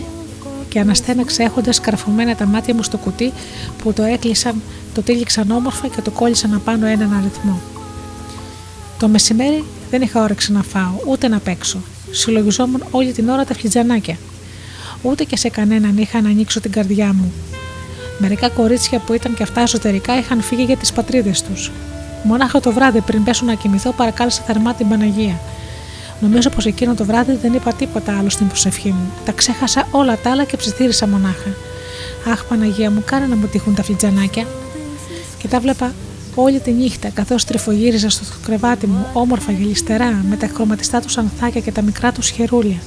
και αναστέναξε έχοντας καρφωμένα τα μάτια μου στο κουτί που το έκλεισαν, το τύλιξαν όμορφα και το κόλλησαν απάνω έναν αριθμό. Το μεσημέρι δεν είχα όρεξη να φάω, ούτε να παίξω. Συλλογιζόμουν όλη την ώρα τα φλιτζανάκια. Ούτε και σε κανέναν είχα να ανοίξω την καρδιά μου. Μερικά κορίτσια που ήταν και αυτά εσωτερικά είχαν φύγει για τις πατρίδες τους. Μονάχα το βράδυ πριν πέσω να κοιμηθώ, παρακάλεσα θερμά την Παναγία. Νομίζω πως εκείνο το βράδυ δεν είπα τίποτα άλλο στην προσευχή μου. Τα ξέχασα όλα τα άλλα και ψιθύρισα μονάχα. Αχ, Παναγία μου, κάνε να μου τύχουν τα φλιτζανάκια. Και τα βλέπα όλη τη νύχτα καθώς τρυφογύριζα στο κρεβάτι μου, όμορφα γελιστερά, με τα χρωματιστά τους ανθάκια και τα μικρά τους χερούλια.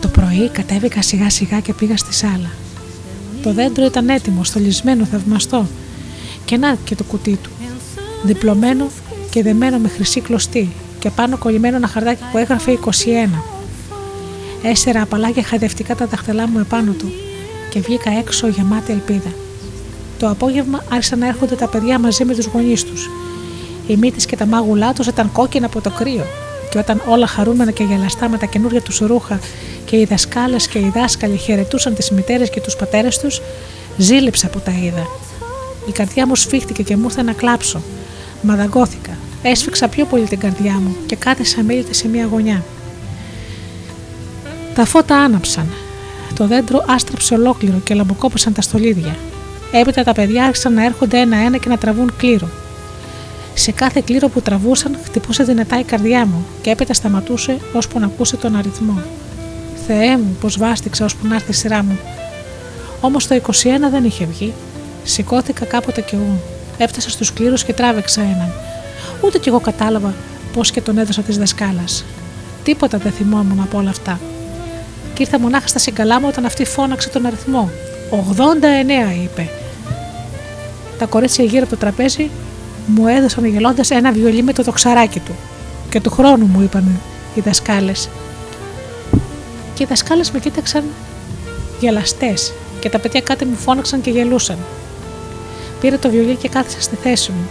Το πρωί κατέβηκα σιγά σιγά και πήγα στη σάλα. Το δέντρο ήταν έτοιμο, στολισμένο, θαυμαστό. Και να και το κουτί του. Διπλωμένο και δεμένο με χρυσή κλωστή, και πάνω κολλημένο ένα χαρτάκι που έγραφε 21. Έσερα απαλάκια χαϊδευτικά τα δαχτυλά μου επάνω του και βγήκα έξω γεμάτη ελπίδα. Το απόγευμα άρχισαν να έρχονται τα παιδιά μαζί με τους γονείς τους. Οι μύτε και τα μάγουλά τους ήταν κόκκινα από το κρύο, και όταν όλα χαρούμενα και γελαστά με τα καινούργια τους ρούχα και οι δασκάλες και οι δάσκαλοι χαιρετούσαν τις μητέρες και τους πατέρες τους, ζήλεψα που τα είδα. Η καρδιά μου σφίχτηκε και μου ήρθε να κλάψω. Μα δαγκώθηκα Έσφιξα πιο πολύ την καρδιά μου και κάθισα μίλητη σε μια γωνιά. Τα φώτα άναψαν. Το δέντρο άστραψε ολόκληρο και λαμποκόπησαν τα στολίδια. Έπειτα τα παιδιά άρχισαν να έρχονται ένα-ένα και να τραβούν κλήρο. Σε κάθε κλήρο που τραβούσαν, χτυπούσε δυνατά η καρδιά μου και έπειτα σταματούσε ώσπου να ακούσει τον αριθμό. Θεέ μου, πω βάστηξα ώσπου να έρθει η σειρά μου. Όμως το 21 δεν είχε βγει. Σηκώθηκα κάποτε κι εγώ. Έφτασα στους κλήρους και τράβηξα έναν. Ούτε κι εγώ κατάλαβα πώς και τον έδωσα της δασκάλας. Τίποτα δεν θυμόμουν από όλα αυτά. Και ήρθα μονάχα στα συγκαλά μου όταν αυτή φώναξε τον αριθμό. 89 είπε. Τα κορίτσια γύρω από το τραπέζι μου έδωσαν γελώντας ένα βιολί με το δοξαράκι του. Και του χρόνου μου είπαν οι δασκάλες. Και οι δασκάλες με κοίταξαν γελαστές και τα παιδιά κάτι μου φώναξαν και γελούσαν. Πήρα το βιολί και κάθισα στη θέση μου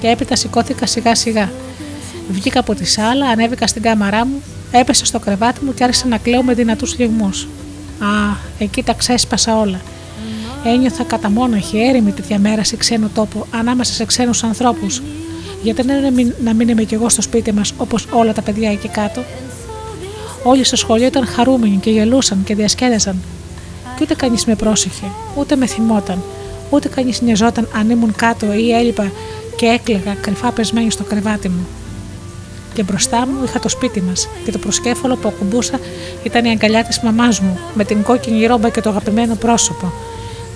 και έπειτα σηκώθηκα σιγά σιγά. Βγήκα από τη σάλα, ανέβηκα στην κάμαρά μου, έπεσα στο κρεβάτι μου και άρχισα να κλαίω με δυνατούς λιγμούς. Α, εκεί τα ξέσπασα όλα. Ένιωθα κατά μόναχη, έρημη τέτοια μέρα σε ξένο τόπο, ανάμεσα σε ξένους ανθρώπους. Γιατί δεν είναι να μην είμαι κι εγώ στο σπίτι μας όπως όλα τα παιδιά εκεί κάτω. Όλοι στο σχολείο ήταν χαρούμενοι και γελούσαν και διασκέδασαν. και ούτε κανείς με πρόσεχε, ούτε με θυμόταν, ούτε κανείς νοιαζόταν αν ήμουν κάτω ή έλειπα και έκλαιγα κρυφά πεσμένη στο κρεβάτι μου. Και μπροστά μου είχα το σπίτι μας και το προσκέφαλο που ακουμπούσα ήταν η αγκαλιά της μαμάς μου με την κόκκινη ρόμπα και το αγαπημένο πρόσωπο.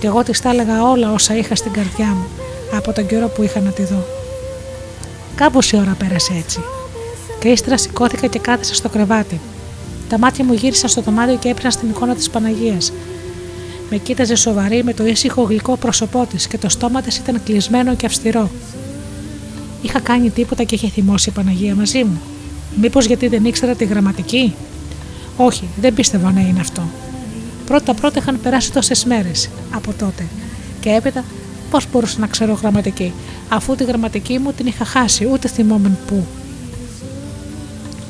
Και εγώ της τα έλεγα όλα όσα είχα στην καρδιά μου από τον καιρό που είχα να τη δω. Κάμποση ώρα πέρασε έτσι. Και ύστερα σηκώθηκα και κάθισα στο κρεβάτι. Τα μάτια μου γύρισαν στο δωμάτιο και έπαιρναν στην εικόνα της Παναγίας. Με κοίταζε σοβαρή με το ήσυχο γλυκό πρόσωπό της και το στόμα της ήταν κλεισμένο και αυστηρό. Είχα κάνει τίποτα και είχε θυμώσει η Παναγία μαζί μου. Μήπως γιατί δεν ήξερα τη γραμματική; Όχι, δεν πίστευα να είναι αυτό. Πρώτα-πρώτα είχαν περάσει τόσες μέρες από τότε. Και έπειτα, πώς μπορούσα να ξέρω γραμματική, αφού τη γραμματική μου την είχα χάσει, ούτε θυμόμουν πού.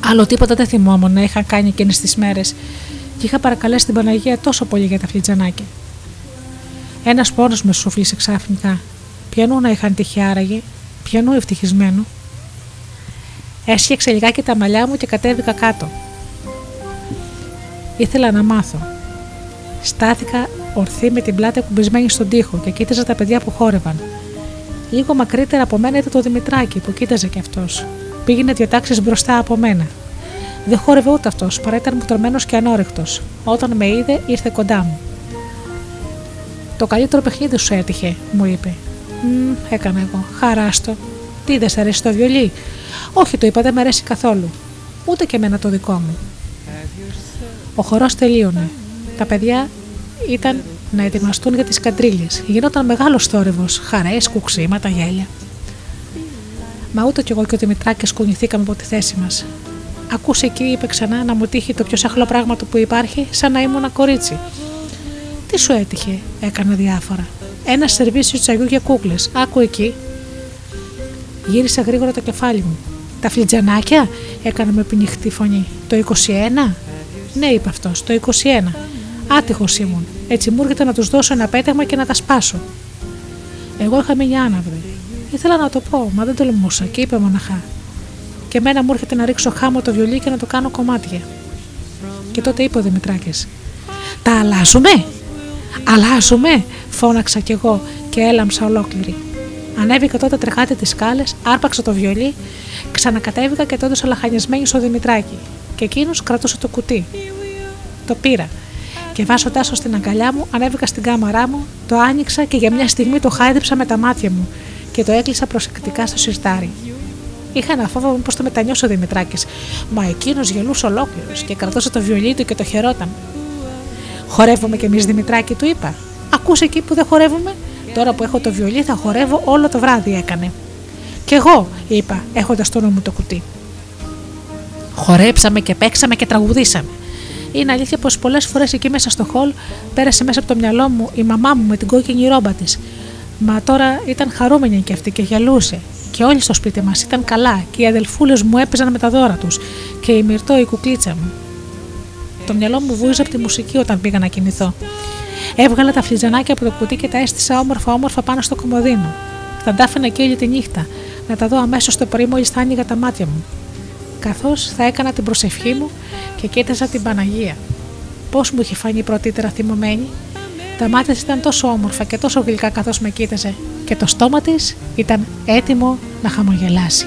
Άλλο τίποτα δεν θυμόμουν να είχα κάνει εκείνες τις μέρες και είχα παρακαλέσει την Παναγία τόσο πολύ για τα φλιτζανάκια. Ένας πόνος με σουφλίσε ξαφνικά. Πιανού να είχαν τύχει άραγε, πιανού ευτυχισμένου. Έσχεξε λιγάκι τα μαλλιά μου και κατέβηκα κάτω. Ήθελα να μάθω. Στάθηκα ορθή με την πλάτη κουμπισμένη στον τοίχο και κοίταζα τα παιδιά που χόρευαν. Λίγο μακρύτερα από μένα ήταν το Δημητράκη που κοίταζε κι αυτός. Πήγαινε δύο τάξεις μπροστά από μένα. Δεν χόρευε ούτε αυτός, παρά ήταν μουτρωμένο και ανόρεκτος. Όταν με είδε, ήρθε κοντά μου. Το καλύτερο παιχνίδι σου έτυχε, μου είπε. Μ, έκανα εγώ. Χαράστο. Τι δεν σ' αρέσει το βιολί; Όχι, το είπα, δεν με αρέσει καθόλου. Ούτε και εμένα το δικό μου. Ο χορός τελείωνε. Τα παιδιά ήταν να ετοιμαστούν για τις καντρίλες. Γινόταν μεγάλος θόρυβος, χαρές, κουξίματα, γέλια. Μα ούτε κι εγώ και ο Δημητράκης κουνηθήκαμε από τη θέση μας. Ακούσε εκεί, είπε ξανά, να μου τύχει το πιο σαχλό πράγμα του που υπάρχει, σαν να ήμουν κορίτσι. Τι σου έτυχε, έκανα διάφορα. Ένα σερβίσιο τσαγιού για κούκλες. Άκου εκεί. Γύρισα γρήγορα το κεφάλι μου. Τα φλιτζανάκια, έκανα με πνιχτή φωνή. Το 21. Ναι, είπε αυτός, το 21. Άτυχος ήμουν. Έτσι μου έρχεται να τους δώσω ένα πέταγμα και να τα σπάσω. Εγώ είχα μείνει άναυρη. Ήθελα να το πω, μα δεν τολμούσα και είπε μοναχά. Και εμένα μου έρχεται να ρίξω χάμω το βιολί και να το κάνω κομμάτια. Και τότε είπε ο Δημητράκης. Τα αλλάζουμε! Αλλάζουμε! Φώναξα κι εγώ και έλαμψα ολόκληρη. Ανέβηκα τότε τρεχάτη τις σκάλες, άρπαξα το βιολί, ξανακατέβηκα και τότε λαχανιασμένη στο Δημητράκη. Και εκείνος κρατούσε το κουτί. Το πήρα και βάζοντά το στην αγκαλιά μου, ανέβηκα στην κάμαρά μου, το άνοιξα και για μια στιγμή το χάιδεψα με τα μάτια μου και το έκλεισα προσεκτικά στο σιρτάρι. Είχα ένα φόβο πω το μετανιώσει ο Δημητράκης, μα εκείνος γελούσε ολόκληρος και κρατούσε το βιολί του και το χαιρόταν. Χορεύουμε κι εμείς Δημητράκη, του είπα. Ακούσε εκεί που δεν χορεύουμε; Τώρα που έχω το βιολί θα χορεύω όλο το βράδυ, έκανε. Κι εγώ, είπα, έχοντας το νου μου το κουτί. Χορέψαμε και παίξαμε και τραγουδήσαμε. Είναι αλήθεια πως πολλές φορές εκεί μέσα στο χολ πέρασε μέσα από το μυαλό μου η μαμά μου με την κόκκινη ρόμπα της. Μα τώρα ήταν χαρούμενη και αυτή και γελούσε. Και όλοι στο σπίτι μας ήταν καλά και οι αδελφούλες μου έπαιζαν με τα δώρα τους και η Μυρτό η κουκλίτσα μου. Το μυαλό μου βούιζε από τη μουσική όταν πήγα να κοιμηθώ. Έβγαλα τα φλιτζανάκια από το κουτί και τα έστησα όμορφα-όμορφα πάνω στο κομμωδίνο. Θα τα άφηνα και όλη τη νύχτα, να τα δω αμέσως το πρωί μόλις θα άνοιγα τα μάτια μου. Καθώς θα έκανα την προσευχή μου και κοίταζα την Παναγία. Πώς μου είχε φανεί πρωτήτερα θυμωμένη. Τα μάτια ήταν τόσο όμορφα και τόσο γλυκά καθώς με κοίταζε, και το στόμα της ήταν έτοιμο να χαμογελάσει.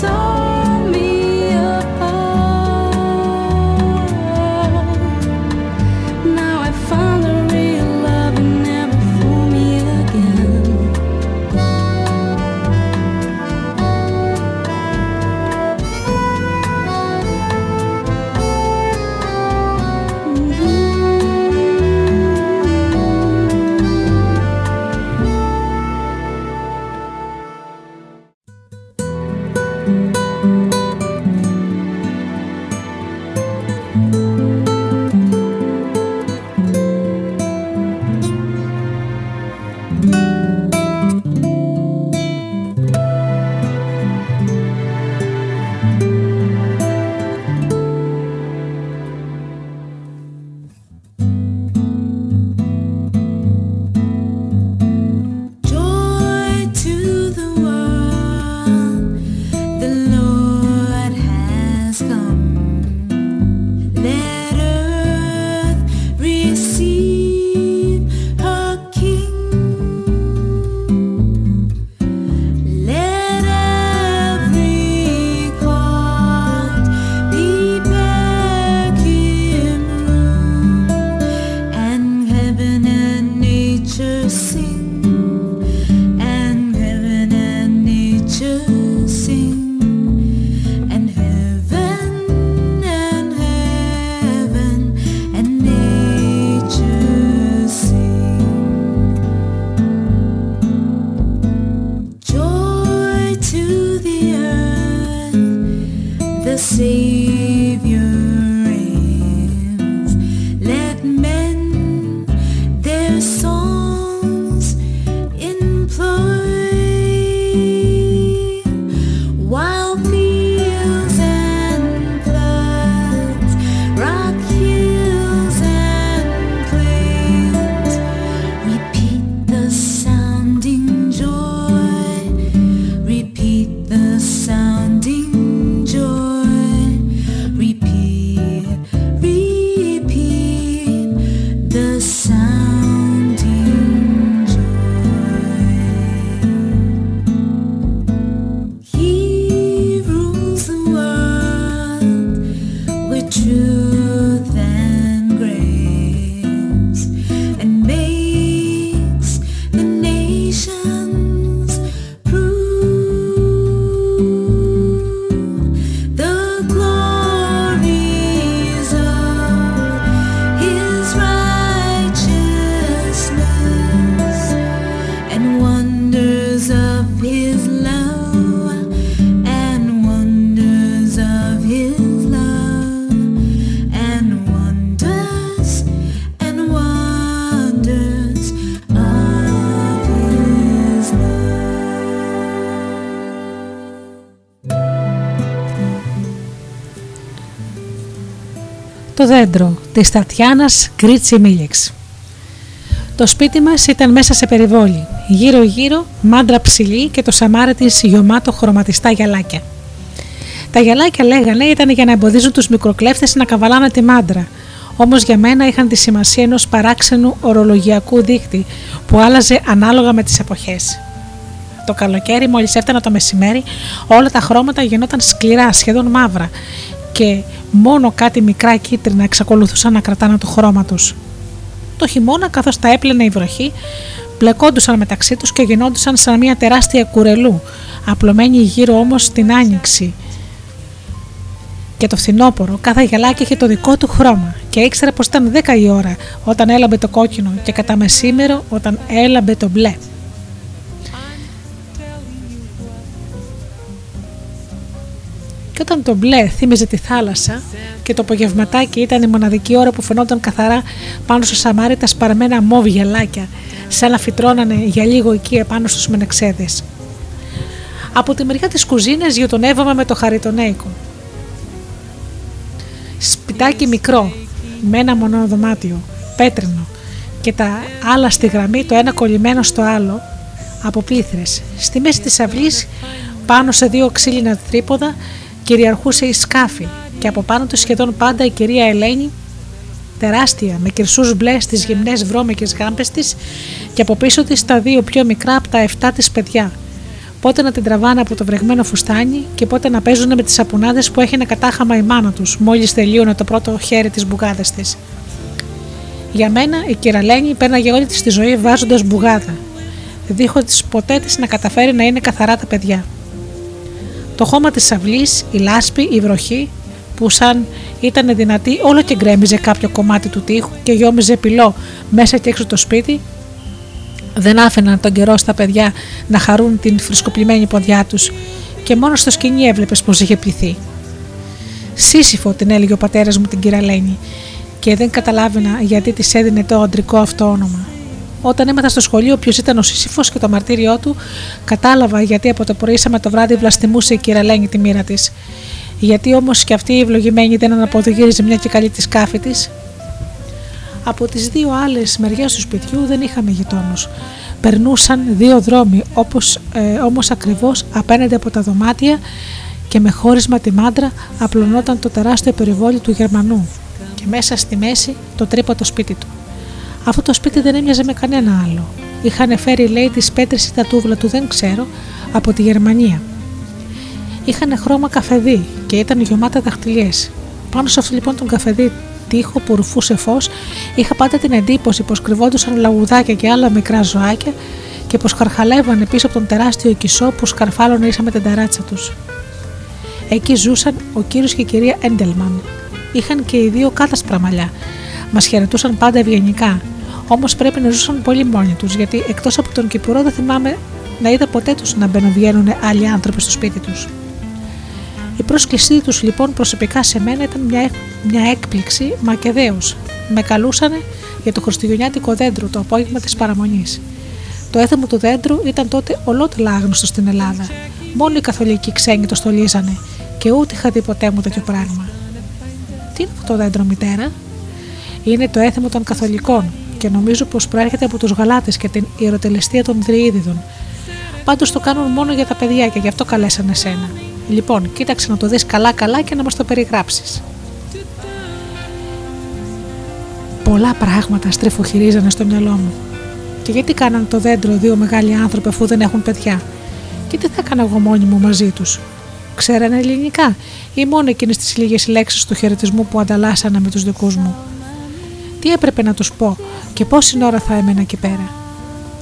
dark. Δέντρο της Τατιάνας Κρίτσι Μίλιξ. Το σπίτι μας ήταν μέσα σε περιβόλι, γύρω γύρω μάντρα ψηλή και το σαμάρι της γιωμάτο χρωματιστά γυαλάκια. Τα γυαλάκια λέγανε ήταν για να εμποδίζουν τους μικροκλέφτες να καβαλάνε τη μάντρα, όμως για μένα είχαν τη σημασία ενός παράξενου ορολογιακού δίκτυ που άλλαζε ανάλογα με τις εποχές. Το καλοκαίρι, μόλις έφτανα το μεσημέρι, όλα τα χρώματα γινόταν σκληρά, σχεδόν μαύρα, και μόνο κάτι μικρά κίτρινα εξακολουθούσαν να κρατάνε το χρώμα τους. Το χειμώνα καθώς τα έπλαινε η βροχή μπλεκόντουσαν μεταξύ τους και γινόντουσαν σαν μια τεράστια κουρελού απλωμένη γύρω όμως στην άνοιξη και το φθινόπωρο κάθε γυαλάκι είχε το δικό του χρώμα και ήξερα πως ήταν 10 η ώρα όταν έλαμπε το κόκκινο και κατά μεσήμερο όταν έλαμπε το μπλε. Και όταν το μπλε θύμιζε τη θάλασσα και το απογευματάκι ήταν η μοναδική ώρα που φαινόταν καθαρά πάνω στο σαμάρι τα σπαρμένα μόβ γυαλάκια, σαν να φυτρώνανε για λίγο εκεί επάνω στους μενεξέδες. Από τη μεριά της κουζίνας γειτονεύαμε με το χαριτονέικο. Σπιτάκι μικρό, με ένα μονό δωμάτιο, πέτρινο και τα άλλα στη γραμμή το ένα κολλημένο στο άλλο από πλήθρες. Στη μέση της αυλής πάνω σε δύο ξύλινα τρίποδα κυριαρχούσε η σκάφη και από πάνω του σχεδόν πάντα η κυρία Ελένη τεράστια με κυρσούς μπλες στις γυμνές βρώμικες γάμπες της και από πίσω της τα δύο πιο μικρά από τα 7 της παιδιά πότε να την τραβάνε από το βρεγμένο φουστάνι και πότε να παίζουν με τις σαπουνάδες που έχινε κατάχαμα η μάνα τους μόλις τελείωνε το πρώτο χέρι της μπουγάδας της. Για μένα η κυραλένη πέρναγε όλη της τη ζωή βάζοντας μπουγάδα, δίχως ποτέ της να καταφέρει να είναι καθαρά τα παιδιά. Το χώμα της αυλής, η λάσπη, η βροχή που σαν ήταν δυνατή όλο και γκρέμιζε κάποιο κομμάτι του τείχου και γιόμιζε πυλό μέσα και έξω το σπίτι δεν άφηναν τον καιρό στα παιδιά να χαρούν την φρισκοπλημένη ποδιά τους και μόνο στο σκηνή έβλεπες πως είχε πληθεί. Σύσυφο την έλεγε ο πατέρας μου την κυραλένη και δεν καταλάβαινα γιατί της έδινε το αντρικό αυτό όνομα. Όταν έμαθα στο σχολείο ποιος ήταν ο Σύσυφος και το μαρτύριό του, κατάλαβα γιατί από το πρωί με το βράδυ βλαστημούσε η κυραλένη τη μοίρα της. Γιατί όμως και αυτή η ευλογημένη δεν αναποδογύριζε μια και καλή τη σκάφη της. Από τις δύο άλλες μεριές του σπιτιού δεν είχαμε γειτόνους. Περνούσαν δύο δρόμοι, όπως, ε, όμως ακριβώς απέναντι από τα δωμάτια και με χώρισμα τη μάντρα απλωνόταν το τεράστιο περιβόλι του Γερμανού και μέσα στη μέση το τρίποτο σπίτι του. Αυτό το σπίτι δεν έμοιαζε με κανένα άλλο. Είχαν φέρει, λέει, τις πέτρες ή τα τούβλα του, δεν ξέρω, από τη Γερμανία. Είχαν χρώμα καφεδί και ήταν γεμάτα δαχτυλιές. Πάνω σε αυτό λοιπόν τον καφεδί τείχο που ρουφούσε φως, είχα πάντα την εντύπωση πως κρυβόντουσαν λαγουδάκια και άλλα μικρά ζωάκια και πως χαρχαλεύανε πίσω από τον τεράστιο οικισό που σκαρφάλωνε ίσα με την ταράτσα τους. Εκεί ζούσαν ο κύριος και η κυρία Έντελμαν. Είχαν και οι δύο κάτασπρα μαλλιά. Μας χαιρετούσαν πάντα ευγενικά, Όμως πρέπει να ζούσαν πολύ μόνοι τους, γιατί εκτός από τον Κυπουρό δεν θυμάμαι να είδα ποτέ τους να μπαινοβγαίνουν άλλοι άνθρωποι στο σπίτι τους. Η πρόσκλησή τους λοιπόν προσωπικά σε μένα ήταν μια, μια έκπληξη, μα και δέος. Με καλούσανε για το χριστουγεννιάτικο δέντρο το απόγευμα της παραμονής. Το έθιμο του δέντρου ήταν τότε ολότελα άγνωστο στην Ελλάδα. Μόνο οι καθολικοί ξένοι το στολίζανε και ούτε είχα δει ποτέ μου τέτοιο πράγμα. Τι είναι αυτό το δέντρο, μητέρα, είναι το έθιμο των Καθολικών, και νομίζω πως προέρχεται από τους Γαλάτες και την ιεροτελεστία των Δριίδιδων. Πάντως το κάνουν μόνο για τα παιδιά και γι' αυτό καλέσανε σένα. Λοιπόν, κοίταξε να το δεις καλά-καλά και να μας το περιγράψεις. Πολλά πράγματα στρεφοχυρίζανε στο μυαλό μου. Και γιατί κάνανε το δέντρο δύο μεγάλοι άνθρωποι αφού δεν έχουν παιδιά; Και τι θα έκανα εγώ μόνη μου μαζί τους; Ξέρανε ελληνικά ή μόνο εκείνες τις λίγες λέξεις του χαιρετισμού που ανταλλάσσανε με τους δικούς μου; Τι έπρεπε να τους πω και πόση ώρα θα έμενα εκεί πέρα.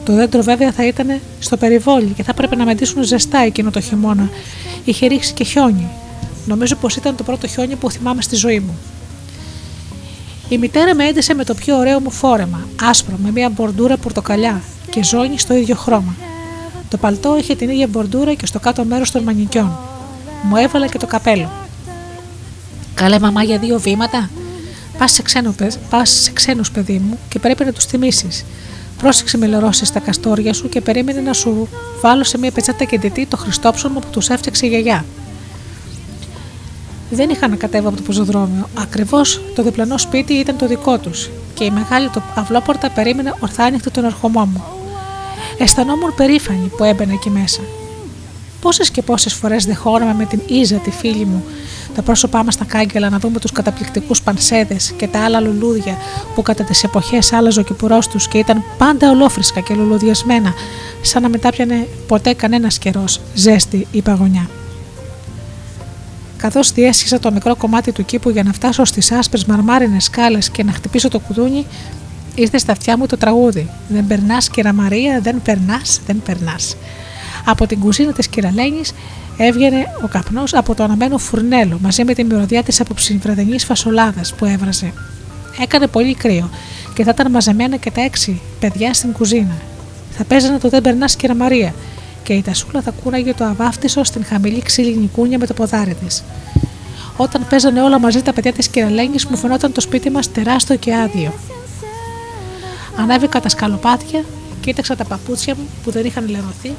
Το δέντρο βέβαια θα ήταν στο περιβόλι και θα έπρεπε να μεντήσουν ζεστά εκείνο το χειμώνα. Είχε ρίξει και χιόνι. Νομίζω πως ήταν το πρώτο χιόνι που θυμάμαι στη ζωή μου. Η μητέρα με έντεσε με το πιο ωραίο μου φόρεμα, άσπρο με μια μπορντούρα πορτοκαλιά και ζώνη στο ίδιο χρώμα. Το παλτό είχε την ίδια μπορντούρα και στο κάτω μέρος των μανικιών. Μου έβαλε και το καπέλο. Καλέ μαμά για δύο βήματα. Πας σε, πας σε ξένους παιδί μου και πρέπει να τους θυμίσεις. Πρόσεξε με λερώσεις στα καστόρια σου και περίμενε να σου βάλω σε μια πετσάτα κεντητή το χριστόψωμο που τους έφτιαξε η γιαγιά. Δεν είχα να κατέβω από το πεζοδρόμιο. Ακριβώς το διπλανό σπίτι ήταν το δικό τους και η μεγάλη το αυλόπορτα περίμενε ορθάνυχτη τον ερχομό μου. Αισθανόμουν περήφανη που έμπαινα εκεί μέσα. Πόσες και πόσες φορές δεχόραμε με την Ίζα, τη φίλη μου, τα πρόσωπά μας στα κάγκελα να δούμε τους καταπληκτικούς πανσέδε και τα άλλα λουλούδια που κατά τις εποχές άλλαζε ο κυπουρός τους και ήταν πάντα ολόφρυσκα και λουλουδιασμένα, σαν να μετά πιανε ποτέ κανένας καιρός ζέστη ή παγωνιά. Καθώς διέσχισα το μικρό κομμάτι του κήπου για να φτάσω στις άσπρες μαρμάρινες σκάλες και να χτυπήσω το κουδούνι, ήρθε στα αυτιά μου το τραγούδι. Δεν περνάς, κυρα Μαρία, δεν περνάς, δεν περνάς. Από την κουζίνα της κυραλένης έβγαινε ο καπνός από το αναμένο φουρνέλο μαζί με τη μυρωδιά της αποψυβραδινή φασολάδας που έβραζε. Έκανε πολύ κρύο και θα ήταν μαζεμένα και τα έξι παιδιά στην κουζίνα. Θα παίζανε το Δεν περνάς, κυρα Μαρία, και η τασούλα θα κούραγε το αβάφτισο στην χαμηλή ξύλινη κούνια με το ποδάρι της. Όταν παίζανε όλα μαζί τα παιδιά της κυραλένης, μου φαινόταν το σπίτι μας τεράστιο και άδειο. Ανέβηκα τα σκαλοπάτια, κοίταξα τα παπούτσια μου που δεν είχαν λερωθεί,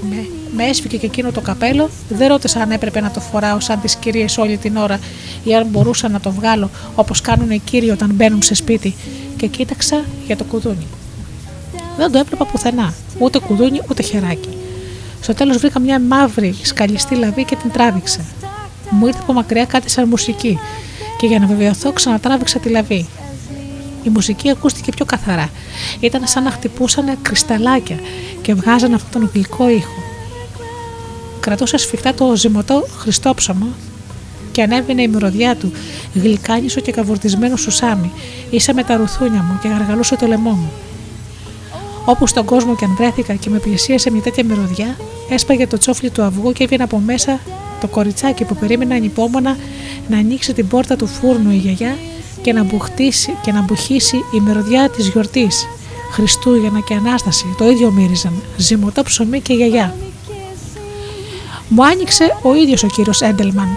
με, με έσφυγε και εκείνο το καπέλο. Δεν ρώτησα αν έπρεπε να το φοράω σαν τις κυρίες όλη την ώρα ή αν μπορούσα να το βγάλω όπως κάνουν οι κύριοι όταν μπαίνουν σε σπίτι και κοίταξα για το κουδούνι. Δεν το έπρεπα πουθενά, ούτε κουδούνι ούτε χεράκι. Στο τέλος βρήκα μια μαύρη σκαλιστή λαβή και την τράβηξα. Μου ήρθε από μακριά κάτι σαν μουσική και για να βεβαιωθώ ξανατράβηξα τη λαβή. Η μουσική ακούστηκε πιο καθαρά. Ήταν σαν να χτυπούσαν κρυσταλάκια και βγάζαν αυτόν τον γλυκό ήχο. Κρατούσε σφιχτά το ζυμωτό χριστόψωμο και ανέβαινε η μυρωδιά του, γλυκάνισο και καβουρτισμένο σουσάμι, ίσα με τα ρουθούνια μου και γαργαλούσε το λαιμό μου. Όπου στον κόσμο και αν βρέθηκα και με πλησίασε μια τέτοια μυρωδιά, έσπαγε το τσόφλι του αυγού και έβγαινε από μέσα το κοριτσάκι που περίμενε ανυπόμονα να ανοίξει την πόρτα του φούρνου η γιαγιά και να, μπουχτίσει, και να μπουχίσει η μυρωδιά της γιορτής. Χριστούγεννα και Ανάσταση το ίδιο μύριζαν, ζυμωτό ψωμί και γιαγιά. Μου άνοιξε ο ίδιος ο κύριος Έντελμαν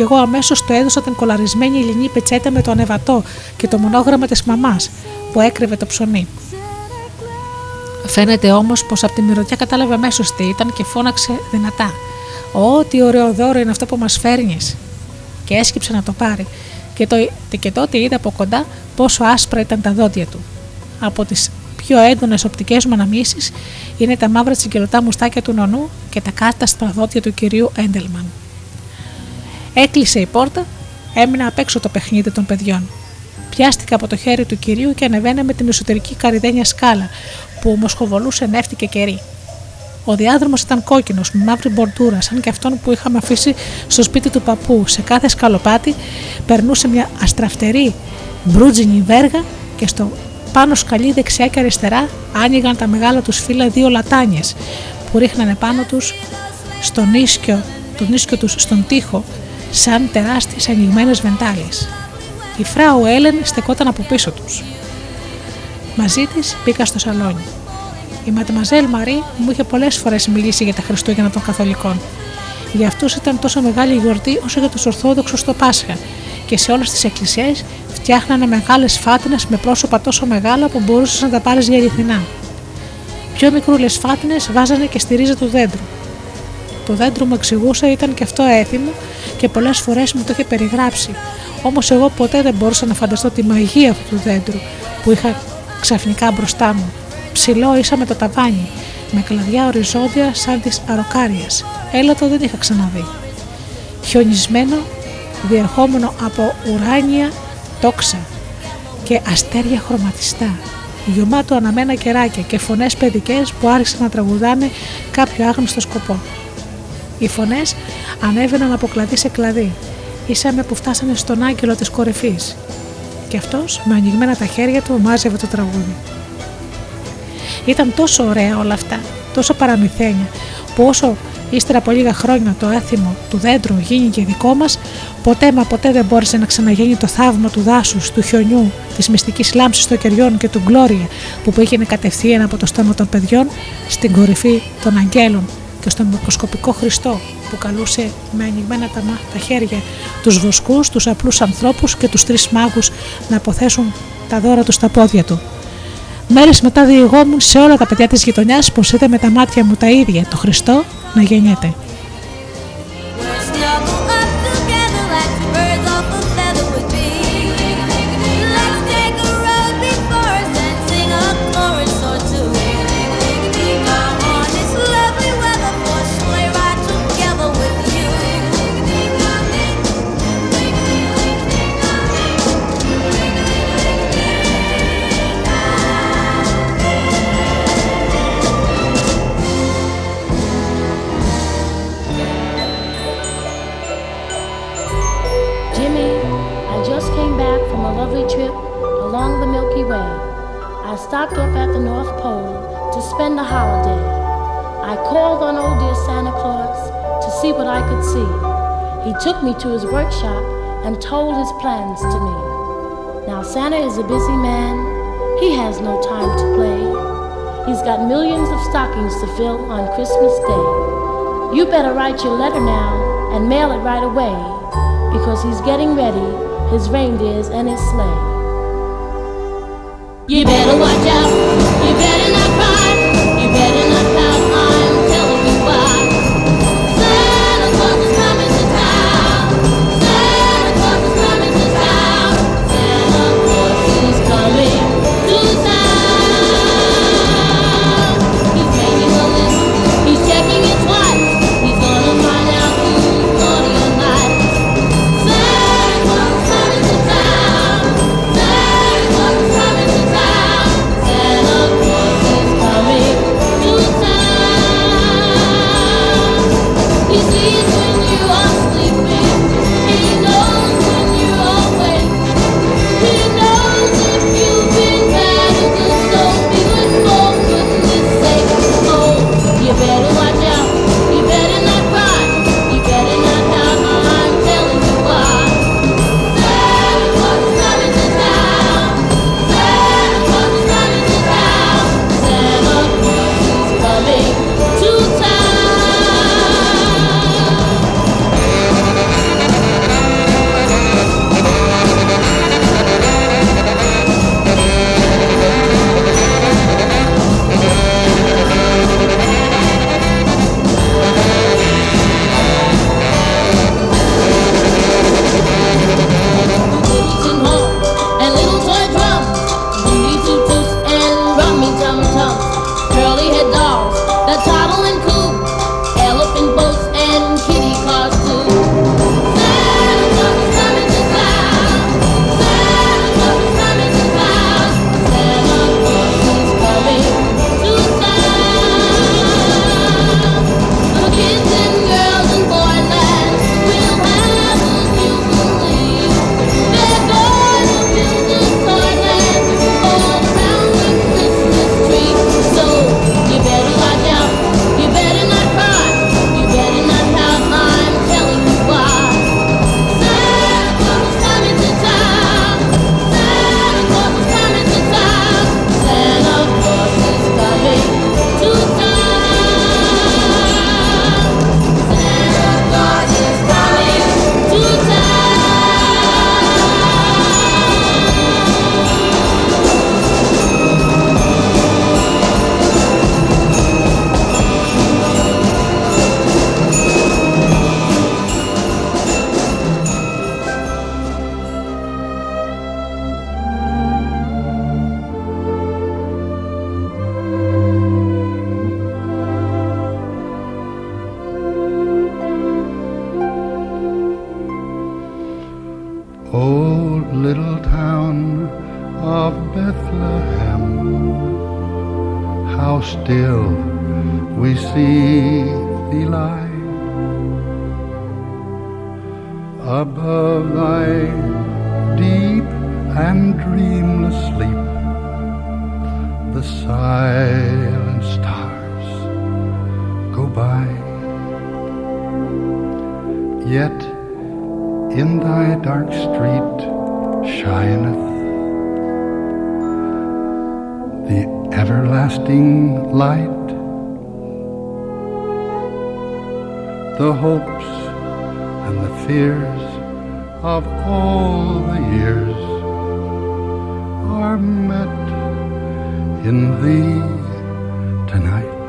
και εγώ αμέσως το έδωσα την κολαρισμένη ελληνική πετσέτα με το ανεβατό και το μονόγραμμα της μαμάς που έκρυβε το ψωμί. Φαίνεται όμως πως από τη μυρωδιά κατάλαβε αμέσως τι ήταν και φώναξε δυνατά. Ω, τι ωραίο δώρο είναι αυτό που μας φέρνεις! Και έσκυψε να το πάρει. Και, το, και τότε είδα από κοντά πόσο άσπρα ήταν τα δόντια του. Από τις πιο έντονες οπτικές μου αναμνήσεις είναι τα μαύρα τσιγκελωτά μουστάκια του νονού και τα κάτασπρα δόντια του κυρίου Έντελμαν. Έκλεισε η πόρτα, έμεινα απ' έξω το παιχνίδι των παιδιών. Πιάστηκα από το χέρι του κυρίου και ανεβαίνα με την εσωτερική καριδένια σκάλα που μοσχοβολούσε νεύτη και κερί. Ο διάδρομος ήταν κόκκινος με μαύρη μπορτούρα, σαν και αυτόν που είχαμε αφήσει στο σπίτι του παππού. Σε κάθε σκαλοπάτι περνούσε μια αστραφτερή μπρούτζινη βέργα και στο πάνω σκαλί δεξιά και αριστερά άνοιγαν τα μεγάλα τους φύλλα δύο λατάνιες που ρίχνανε πάνω τους στον ίσκιο, τον ίσκιο τους στον τοίχο σαν τεράστιες ανοιγμένες βεντάλιες. Η φράου Έλεν στεκόταν από πίσω τους. Μαζί της μπήκα στο σαλόνι. Η Ματεμαζέλ Μαρή μου είχε πολλές φορές μιλήσει για τα Χριστούγεννα των Καθολικών. Για αυτούς ήταν τόσο μεγάλη γιορτή όσο για τους Ορθόδοξους το Πάσχα και σε όλες τις εκκλησίες φτιάχνανε μεγάλες φάτινες με πρόσωπα τόσο μεγάλα που μπορούσες να τα πάρεις για αληθινά. Πιο μικρούλες φάτινες βάζανε και στη ρίζα του δέντρου. Το δέντρο μου εξηγούσε ήταν και αυτό έθιμο και πολλές φορές μου το είχε περιγράψει. Όμως εγώ ποτέ δεν μπορούσα να φανταστώ τη μαγεία αυτού του δέντρου που είχα ξαφνικά μπροστά μου. Ψηλό ίσα με το ταβάνι, με κλαδιά οριζόντια σαν τις αροκάριες. Έλατο δεν είχα ξαναδεί. Χιονισμένο, διερχόμενο από ουράνια τόξα και αστέρια χρωματιστά, γεμάτο αναμένα κεράκια και φωνές παιδικές που άρχισαν να τραγουδάνε κάποιο άγνωστο σκοπό. Οι φωνές ανέβαιναν από κλαδί σε κλαδί, ήσαμε που φτάσανε στον άγγελο της κορυφής και αυτός με ανοιγμένα τα χέρια του μάζευε το τραγούδι. Ήταν τόσο ωραία όλα αυτά, τόσο παραμυθένια, που όσο ύστερα από λίγα χρόνια το έθιμο του δέντρου γίνηκε δικό μας, ποτέ μα ποτέ δεν μπόρεσε να ξαναγίνει το θαύμα του δάσους, του χιονιού, της μυστικής λάμψης των κεριών και του γκλώρια που πήγαινε κατευθείαν από το στόμα των παιδιών στην κορυφή των αγγέλων και στον μικροσκοπικό Χριστό που καλούσε με ανοιγμένα τα, τα χέρια τους βοσκούς, τους απλούς ανθρώπους και τους τρεις μάγους να αποθέσουν τα δώρα τους στα πόδια του. Μέρες μετά διηγόμουν σε όλα τα παιδιά της γειτονιάς πως είδε με τα μάτια μου τα ίδια το Χριστό να γεννιέται. Stopped off at the North Pole to spend the holiday. I called on old dear Santa Claus to see what I could see. He took me to his workshop and told his plans to me. Now, Santa is a busy man, he has no time to play. He's got millions of stockings to fill on Christmas Day. You better write your letter now and mail it right away because he's getting ready, his reindeers and his sleigh. You better watch out. everlasting light. The hopes and the fears of all the years are met in thee tonight.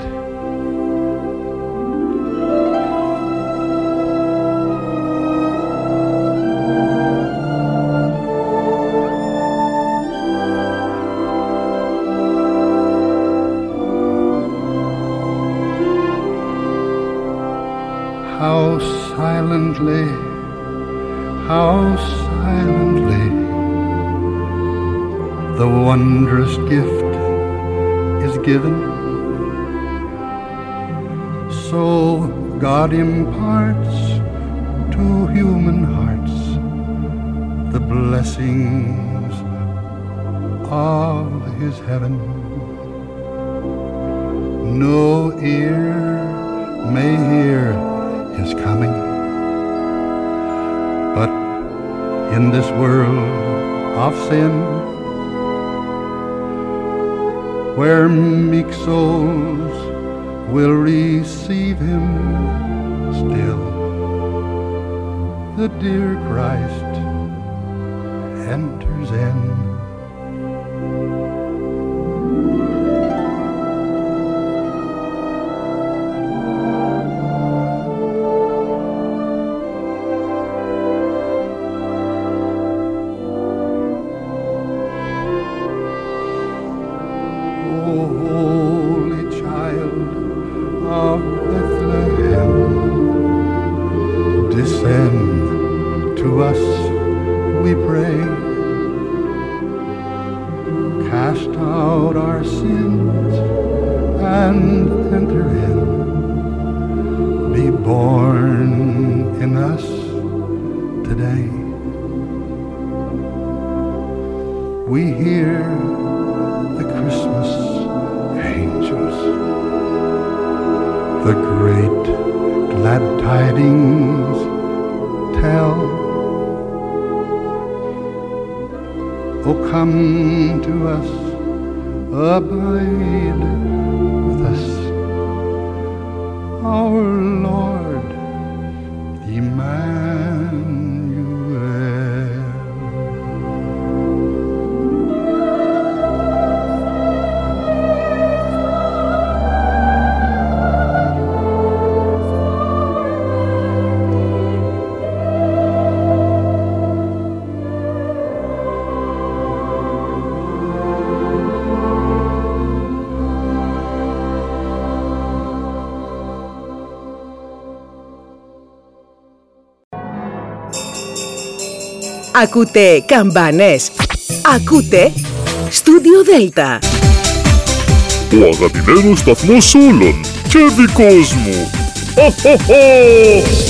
Ακούτε καμπάνες. Ακούτε Studio Delta. Ο αγαπημένος σταθμός όλων και δικός μου. Ho, ho, ho!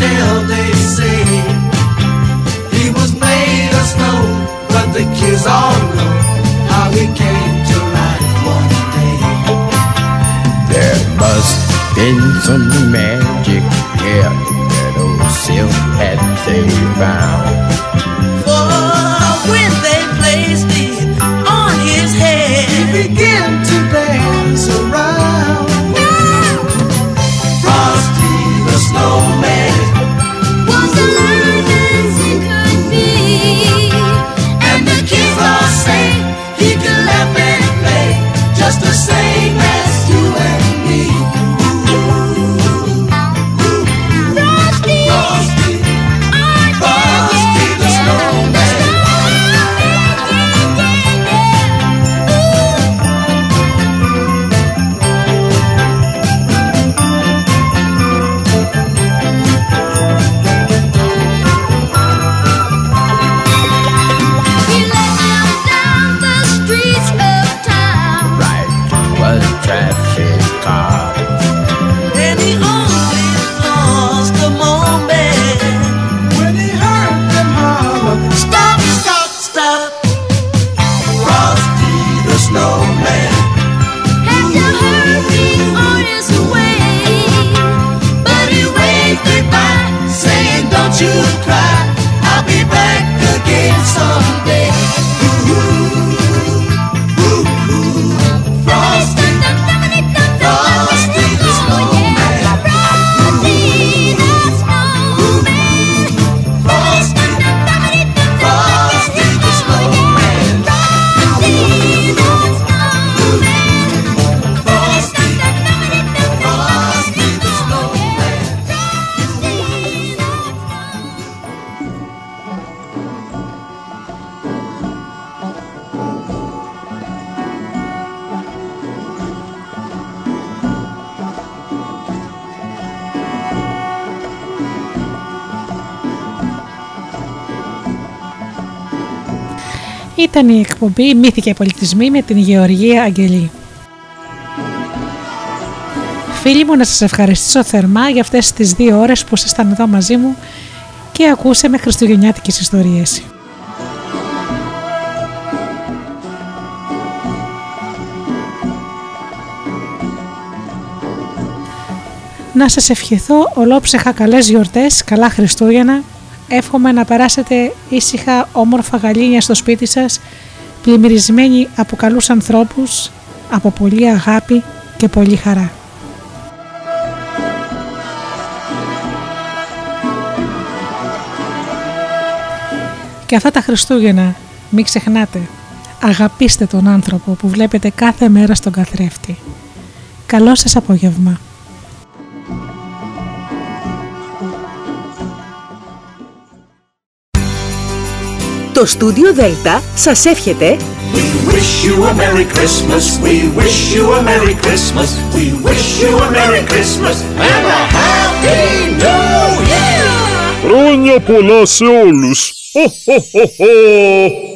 till they say he was made of snow, but the kids all know how he came to life one day. There must have been some magic here in that old silk hat they found. For Ήταν η εκπομπή «Μύθοι και πολιτισμοί» με την Γεωργία Αγγελή. Φίλοι μου, να σας ευχαριστήσω θερμά για αυτές τις δύο ώρες που ήσασταν εδώ μαζί μου και ακούσαμε χριστουγεννιάτικες ιστορίες. Να σας ευχηθώ ολόψεχα καλές γιορτές, καλά Χριστούγεννα. Εύχομαι να περάσετε ήσυχα, όμορφα γαλήνια στο σπίτι σας, πλημμυρισμένοι από καλούς ανθρώπους, από πολύ αγάπη και πολύ χαρά. Και αυτά τα Χριστούγεννα, μην ξεχνάτε, αγαπήστε τον άνθρωπο που βλέπετε κάθε μέρα στον καθρέφτη. Καλό σας απόγευμα. Το στούντιο Δέλτα σας εύχεται We wish you a Merry Christmas. We wish you a Merry Christmas. We wish you a Merry Christmas and a Happy New Year. Χρόνια πολλά σε όλους! Ho, ho, ho, ho.